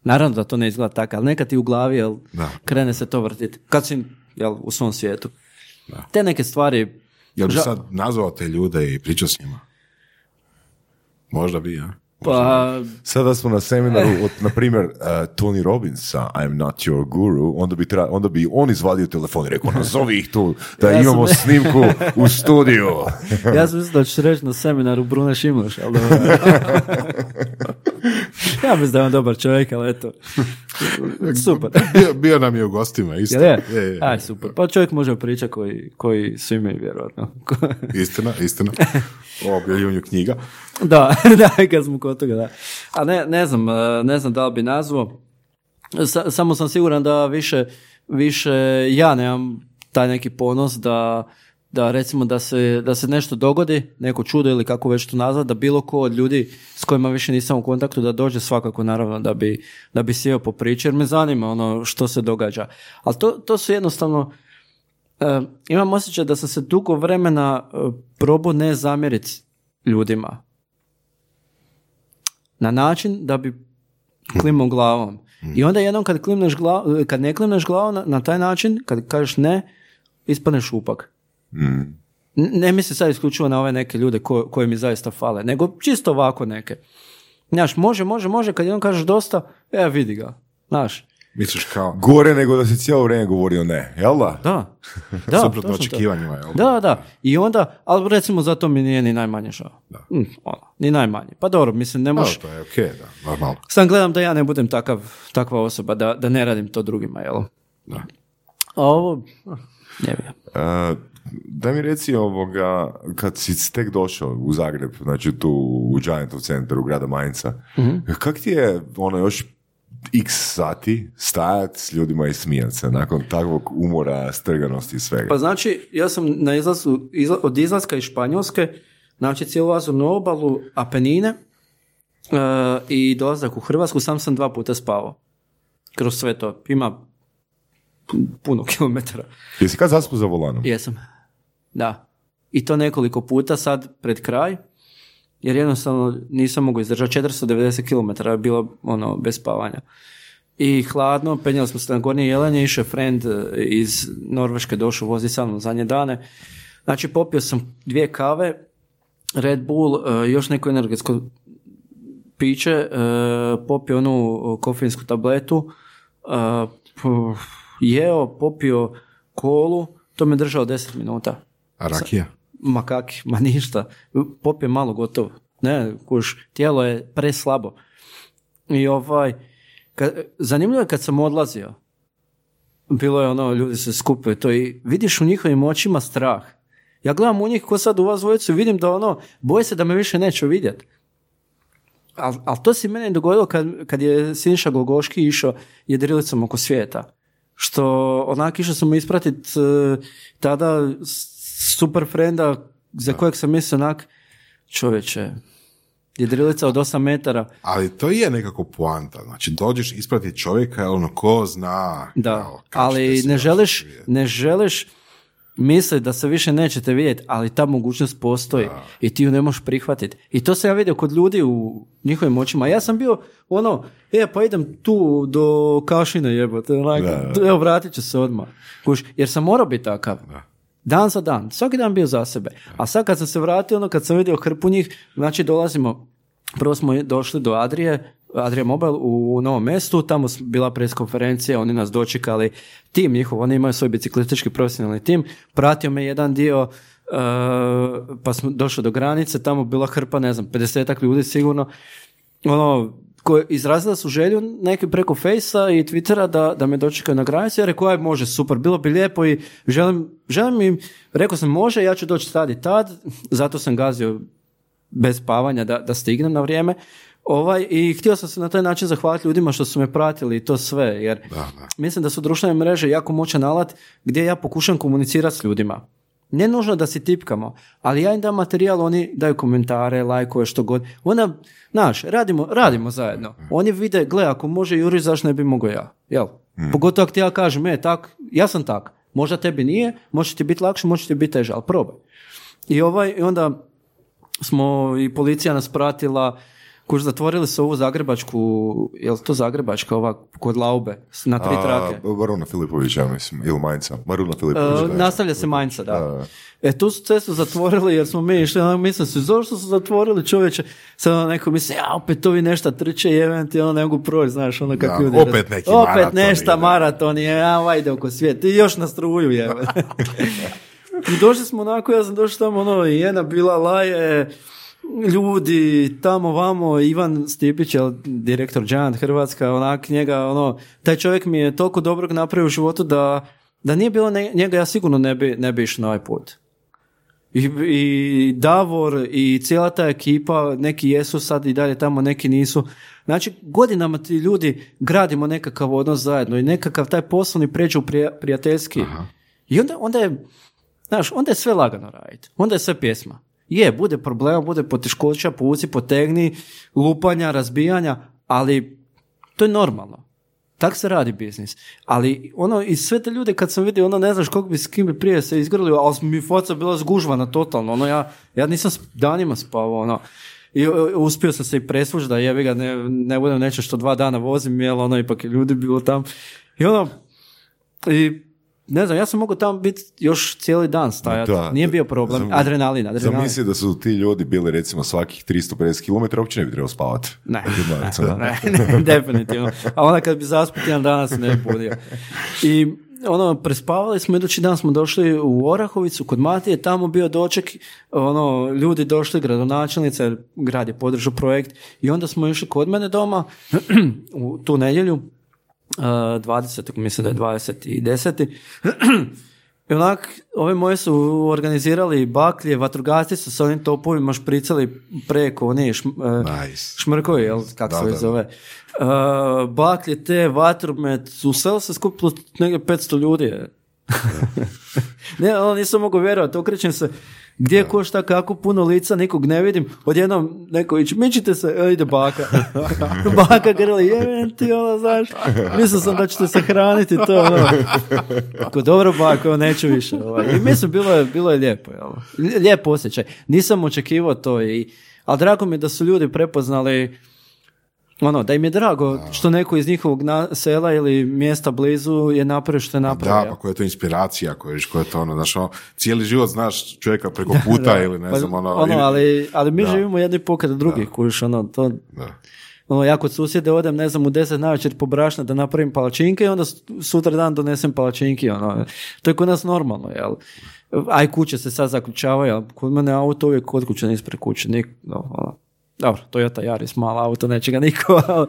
Naravno da to ne izgleda tako, ali nekad ti u glavi jel, Da. krene se to vrtiti. Kad si jel, u svom svijetu. Da. Te neke stvari... Jel bi sad nazvao te ljude i pričao s njima? Možda bi, ja. Pa, Sada smo na seminaru od, na primjer, uh, Tony Robbinsa, I'm not your guru, onda bi, tra- onda bi on izvadio telefon i rekao, nazovi ih tu, da Ja sam- imamo snimku u studiju. ja sam mislio da ćeš reći na seminaru Brune Šimloš, ali... ja mislim da je on dobar čovjek, ali eto. Super. Bio, bio nam je u gostima, isto. Jel je? Je, je, je. Aj, super. Pa čovjek može pričati koji, koji svi imaju, vjerojatno. Istina, istina. O objavljivanju knjiga. Da, da, kad smo kod toga, da. A ne, ne znam, e, ne znam da li bi nazvao. Sa- samo sam siguran da više, više ja nemam taj neki ponos da, da recimo da se, da se nešto dogodi, neko čudo ili kako već to nazvat, da bilo ko od ljudi s kojima više nisam u kontaktu da dođe svakako naravno da bi, da bi sjeo po priči jer me zanima ono što se događa. Ali to, to su jednostavno e, imam osjećaj da sam se dugo vremena e, probao ne zamjeriti ljudima na način da bi klimao glavom. I onda jednom kad, klimneš glav, kad ne klimneš glavom na, na taj način, kad kažeš ne, ispaneš šupak. N- Ne mislim sad isključivo na ove neke ljude ko, koji mi zaista fale, nego čisto ovako neke. Znaš, može, može, može, kad jednom kažeš dosta, e, vidi ga. Znaš, Misliš kao Gore nego da si cijelo vrijeme govorio ne, jel da? da. da suprotno očekivanjima. Jel? Da, da. I onda, ali recimo zato mi nije ni najmanje žao. Mm, ono, ni najmanje. Pa dobro, mislim, ne Da, možeš... to je okej, da, normalno. Sam gledam da ja ne budem takav, takva osoba, da, da ne radim to drugima, jel? Da. A ovo, ah, ne bi. Uh, daj mi reci ovoga, kad si tek došao u Zagreb, znači tu u Giantov centru grada Mainca, kak ti je ono još x sati stajat s ljudima i smijat se nakon takvog umora, strganosti i svega? Pa znači, ja sam na izlazu, izla- od izlaska iz Španjolske, znači cijelu Azurnu obalu, Apenine e, i dolazak u Hrvatsku, sam sam dva puta spavao. Kroz sve to. Ima puno kilometara. Jesi kad zaspao za volanom? Jesam. Da. I to nekoliko puta sad pred kraj, jer jednostavno nisam mogao izdržati 490 km je bilo ono bez spavanja. I hladno, penjali smo se na Gornje Jelanje, išao je friend e, iz Norveške došao vozi sa mnom zadnje dane. Znači popio sam dvije kave, Red Bull, e, još neko energetsko piće, e, popio onu kofeinsku tabletu, jeo, popio kolu, to me držao 10 minuta. A rakija? Ma kaki, ma ništa. Pop je malo gotov. Ne, kuš, tijelo je preslabo. I ovaj, kad, zanimljivo je kad sam odlazio, bilo je ono, ljudi se skupaju to i vidiš u njihovim očima strah. Ja gledam u njih ko sad u vas dvojicu vidim da ono, boje se da me više neće vidjeti. Ali al to se meni dogodilo kad, kad je Siniša Glogoški išao jedrilicom oko svijeta. što onak išao sam ispratit e, tada super frenda za kojeg sam mislio onak čovječe, jedrilica od 8 metara, Ali to je nekako poanta. Znači, dođeš isprati čovjeka, ono, ko zna. Da, kao, ali ne želiš, ne želiš misliti da se više nećete vidjeti, ali ta mogućnost postoji i ti ju ne možeš prihvatiti. I to sam ja vidio kod ljudi u njihovim očima. Ja sam bio ono, e pa idem tu do kašine jebote, Da, evo vratit ću se odmah. Kuš, jer sam morao biti takav. Dan za dan, svaki dan bio za sebe. A sad kad sam se vratio, ono kad sam vidio hrpu njih, znači dolazimo, prvo smo došli do Adrije, Adria Mobile u Novom mestu, tamo s- bila preskonferencija, oni nas dočekali, tim njihov, oni imaju svoj biciklistički profesionalni tim, pratio me jedan dio, e, pa smo došli do granice, tamo bila hrpa, ne znam, 50 ljudi sigurno, ono, koje izrazila su želju neki preko Fejsa i Twittera da, da me dočekaju na granici, ja rekao, aj može, super, bilo bi lijepo i želim, želim im, rekao sam može, ja ću doći tad i tad, zato sam gazio bez spavanja da, da stignem na vrijeme. Ovaj, I htio sam se na taj način zahvaliti ljudima što su me pratili i to sve, jer mislim da su društvene mreže jako moćan alat gdje ja pokušam komunicirati s ljudima. Ne nužno da si tipkamo, ali ja im dam materijal, oni daju komentare, lajkove, što god. Onda, znaš, radimo, radimo zajedno. Oni vide, gle, ako može Juri, zašto ne bi mogao ja? Jel? Pogotovo ako ti ja kažem, e, tak, ja sam tak. Možda tebi nije, može ti biti lakše, može ti biti teže, ali probaj. I, ovaj, i onda smo i policija nas pratila, kuž zatvorili su ovu zagrebačku, jel to zagrebačka ova kod Laube, na tri trake. A, Varuna Filipović, ja mislim, ili Majnca. Maruna Filipović. E, da. nastavlja se Mainca, da. Da. E, tu su cestu zatvorili jer smo mi išli, ono, mislim se, zašto su zatvorili čovječe? Sad ono neko misli, ja, opet ovi nešto trče, jevent ti, ono, ne mogu proći, znaš, ono, kako Da, ljudi... opet neki Opet maraton nešto ide. maraton je, a, ovaj ide oko svijeta, i još na struju. I došli smo onako, ja sam došao tamo, ono, i jedna bila laje, ljudi, tamo vamo, Ivan Stipić, jel, direktor Giant Hrvatska, onak njega, ono, taj čovjek mi je toliko dobrog napravio u životu da, da nije bilo ne- njega, ja sigurno ne bi, ne bi išao na ovaj put. I, I Davor i cijela ta ekipa, neki jesu sad i dalje tamo, neki nisu. Znači, godinama ti ljudi gradimo nekakav odnos zajedno i nekakav taj poslovni pređe u prija- prijateljski. I onda, onda je, znaš, onda je sve lagano raditi. Onda je sve pjesma. Je, bude problema, bude poteškoća, povuci, potegni, lupanja, razbijanja, ali to je normalno. Tak se radi biznis. Ali ono, i sve te ljude kad sam vidio, ono ne znaš kog bi s kim bi prije se izgrlio, ali mi foca bila zgužvana totalno. Ono, ja, ja nisam danima spavao, ono. I o, uspio sam se i presvući da jebi ga, ne, ne budem nešto što dva dana vozim, jer ono, ipak ljudi bilo tam. I ono, i ne znam, ja sam mogao tamo biti još cijeli dan stajati. Da. Nije bio problem. Zam- adrenalin, adrenalin. Zamisli da su ti ljudi bili recimo svakih 350 km, uopće ne bi trebao spavati. Ne, da. ne, ne, definitivno. A onda kad bi zaspao jedan danas se ne bi budio. I ono, prespavali smo, idući dan smo došli u Orahovicu kod Matije, tamo bio doček, ono, ljudi došli, gradonačelnica, grad je podržao projekt i onda smo išli kod mene doma u tu nedjelju, 20. mislim da je 20. i 10. I onak, ovi moji su organizirali baklje, vatrogasci su s onim topovima špricali preko oni šm, e, Nice. šmrkovi, jel, kako se da. zove. E, baklje, te, vatromet, u selu se skupilo negdje 500 ljudi. je. ne, ono nisam mogu vjerovati, okrećem se, gdje ko šta, kako puno lica, nikog ne vidim, odjednom neko ići, mičite se, e, ide baka. baka grli, jevem ti, ono, znaš, mislio sam da ćete se hraniti, to, ono. Ako dobro bako, neću više. Ovaj. I mislim, bilo je, bilo je lijepo. Jel? Lijep osjećaj. Nisam očekivao to, i, ali drago mi je da su ljudi prepoznali ono, da im je drago što neko iz njihovog na- sela ili mjesta blizu je napravio što je Da, napravio. pa koja je to inspiracija, koja je, koja je to ono, znaš, ono, cijeli život znaš čovjeka preko puta ili ne Pa, znam, ono, ono, ili- ali, ali mi Da. živimo jedni pokrad drugih, kužiš, ono, to, Da. ono, ja kod susjede odem, ne znam, u deset navečer po brašna da napravim palačinke i onda sutra dan donesem palačinki, ono, to je kod nas normalno, jel? Aj kuće se sad zaključavaju, ali kod mene auto uvijek kod kuće, ispred kuće, nik, no, ono, dobro, Toyota Yaris, mala auto, neće ga niko, ali,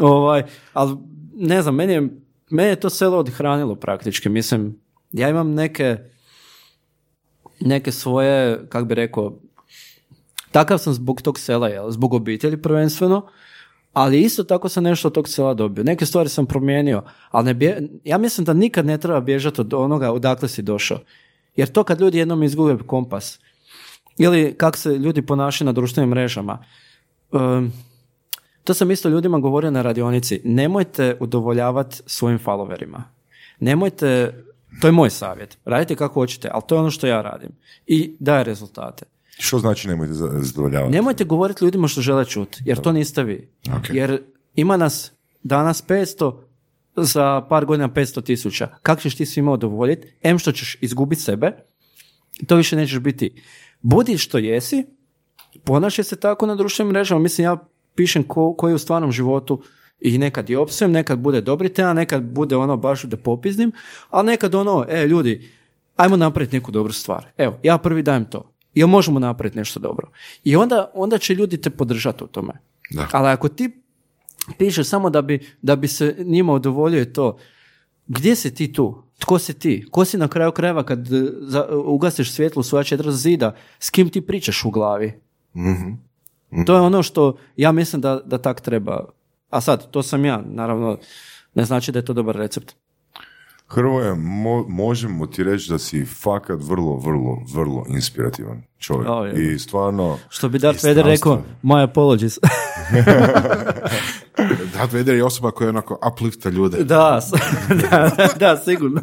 ovaj, ali ne znam, meni je, meni je to selo odhranilo praktički, mislim, ja imam neke, neke svoje, kak bi rekao, takav sam zbog tog sela, jel? zbog obitelji prvenstveno, Ali isto tako sam nešto od tog sela dobio. Neke stvari sam promijenio, ali ne bje- ja mislim da nikad ne treba bježati od onoga odakle si došao. Jer to kad ljudi jednom izgube kompas, ili kako se ljudi ponašaju na društvenim mrežama, um, to sam isto ljudima govorio na radionici. Nemojte udovoljavati svojim followerima. Nemojte, to je moj savjet. Radite kako hoćete, ali to je ono što ja radim. I daje rezultate. Što znači nemojte za- zadovoljavati? Nemojte govoriti ljudima što žele čuti, jer to niste vi. Jer ima nas danas 500, za par godina 500 tisuća. Kako ćeš ti svima udovoljiti? Em što ćeš izgubiti sebe, to više nećeš biti. Budi što jesi, ponašaj se tako na društvenim mrežama. Mislim, ja pišem ko, koji je u stvarnom životu i nekad i opsujem, nekad bude dobri tema, nekad bude ono baš da popiznim, ali nekad ono, e ljudi, ajmo napraviti neku dobru stvar. Evo, ja prvi dajem to. Jel možemo napraviti nešto dobro? I onda, onda će ljudi te podržati u tome. Da. Ali ako ti pišeš samo da bi, da bi se njima udovoljio to, gdje si ti tu? Tko si ti? Ko si na kraju krajeva kad e, za, ugasiš svjetlo svoja četiri zida? S kim ti pričaš u glavi? To je ono što ja mislim da, da tak treba. A sad, to sam ja, naravno, ne znači da je to dobar recept. Hrvoje, mo- možemo ti reći da si fakat vrlo, vrlo, vrlo inspirativan čovjek. O, je. I stvarno... Što bi Darth Vader rekao, my apologies. Darth Vader je osoba koja onako uplifta ljude. da, da, da, sigurno.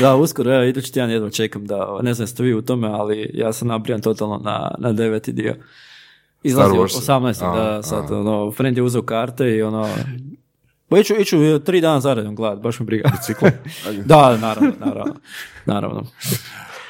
da, uskoro, evo, idući tjedan jedva čekam da, ne znam jeste vi u tome, ali ja sam nabrijan totalno na, na deveti dio. Izlazi Star Wars. 18. A, da, sad, ono, friend je uzeo karte i ono, pa iću, iću e, tri dana zaredom gledat, baš me briga. Biciklom? da, naravno, naravno, naravno.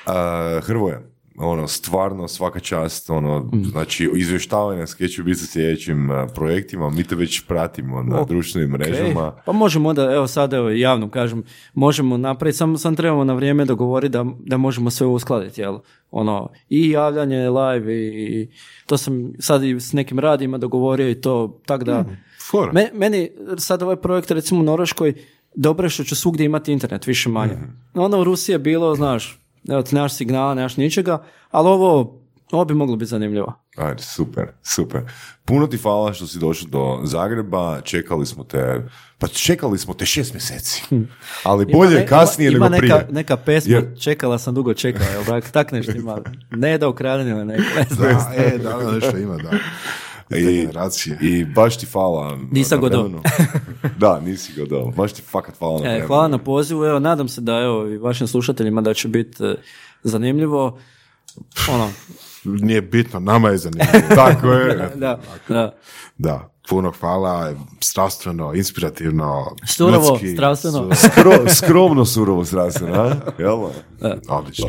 A, Hrvoje, ono, stvarno svaka čast, ono, Mm. znači, izvještavanje gdje će biti sa sljedećim projektima, mi te već pratimo na O, društvenim mrežama. Pa možemo onda, evo sad evo javno kažem, možemo napraviti, samo sam trebamo na vrijeme dogovoriti da, da možemo sve uskladiti, jel? Ono, i javljanje live i, i to sam sad i s nekim radima dogovorio i to, tak da... Fora. Me- meni sad ovaj projekt recimo u Norveškoj, dobro je što ću svugdje imati internet, više manje. Ono u Rusiji je bilo, znaš, evo ti nemaš signala, nemaš ničega, ali ovo, ovo bi moglo biti zanimljivo. Ajde, super, super. Puno ti hvala što si došao do Zagreba, čekali smo te, pa čekali smo te šest mjeseci. Ali bolje Hm. Ima ne- kasnije ima, nego ima neka, prije. neka pesma, Jer- čekala sam dugo čekala, jel tak, tak nešto ima. Ne da ukradeni ili ne znam. Da, e, da, da, nešto ima, da. I, generacije. I baš ti hvala. Nisam na godov. da, nisi godov. Baš ti fakat hvala na E, hvala na pozivu, evo, nadam se da evo, i vašim slušateljima da će biti e, zanimljivo. Ono, Nije bitno, nama je zanimljivo. Tako je. da, da. Da, puno hvala, strastveno, inspirativno, Surovo, ljudski, strastveno. su- Skro, skromno surovo zdravstveno, a? Jel? Odlično.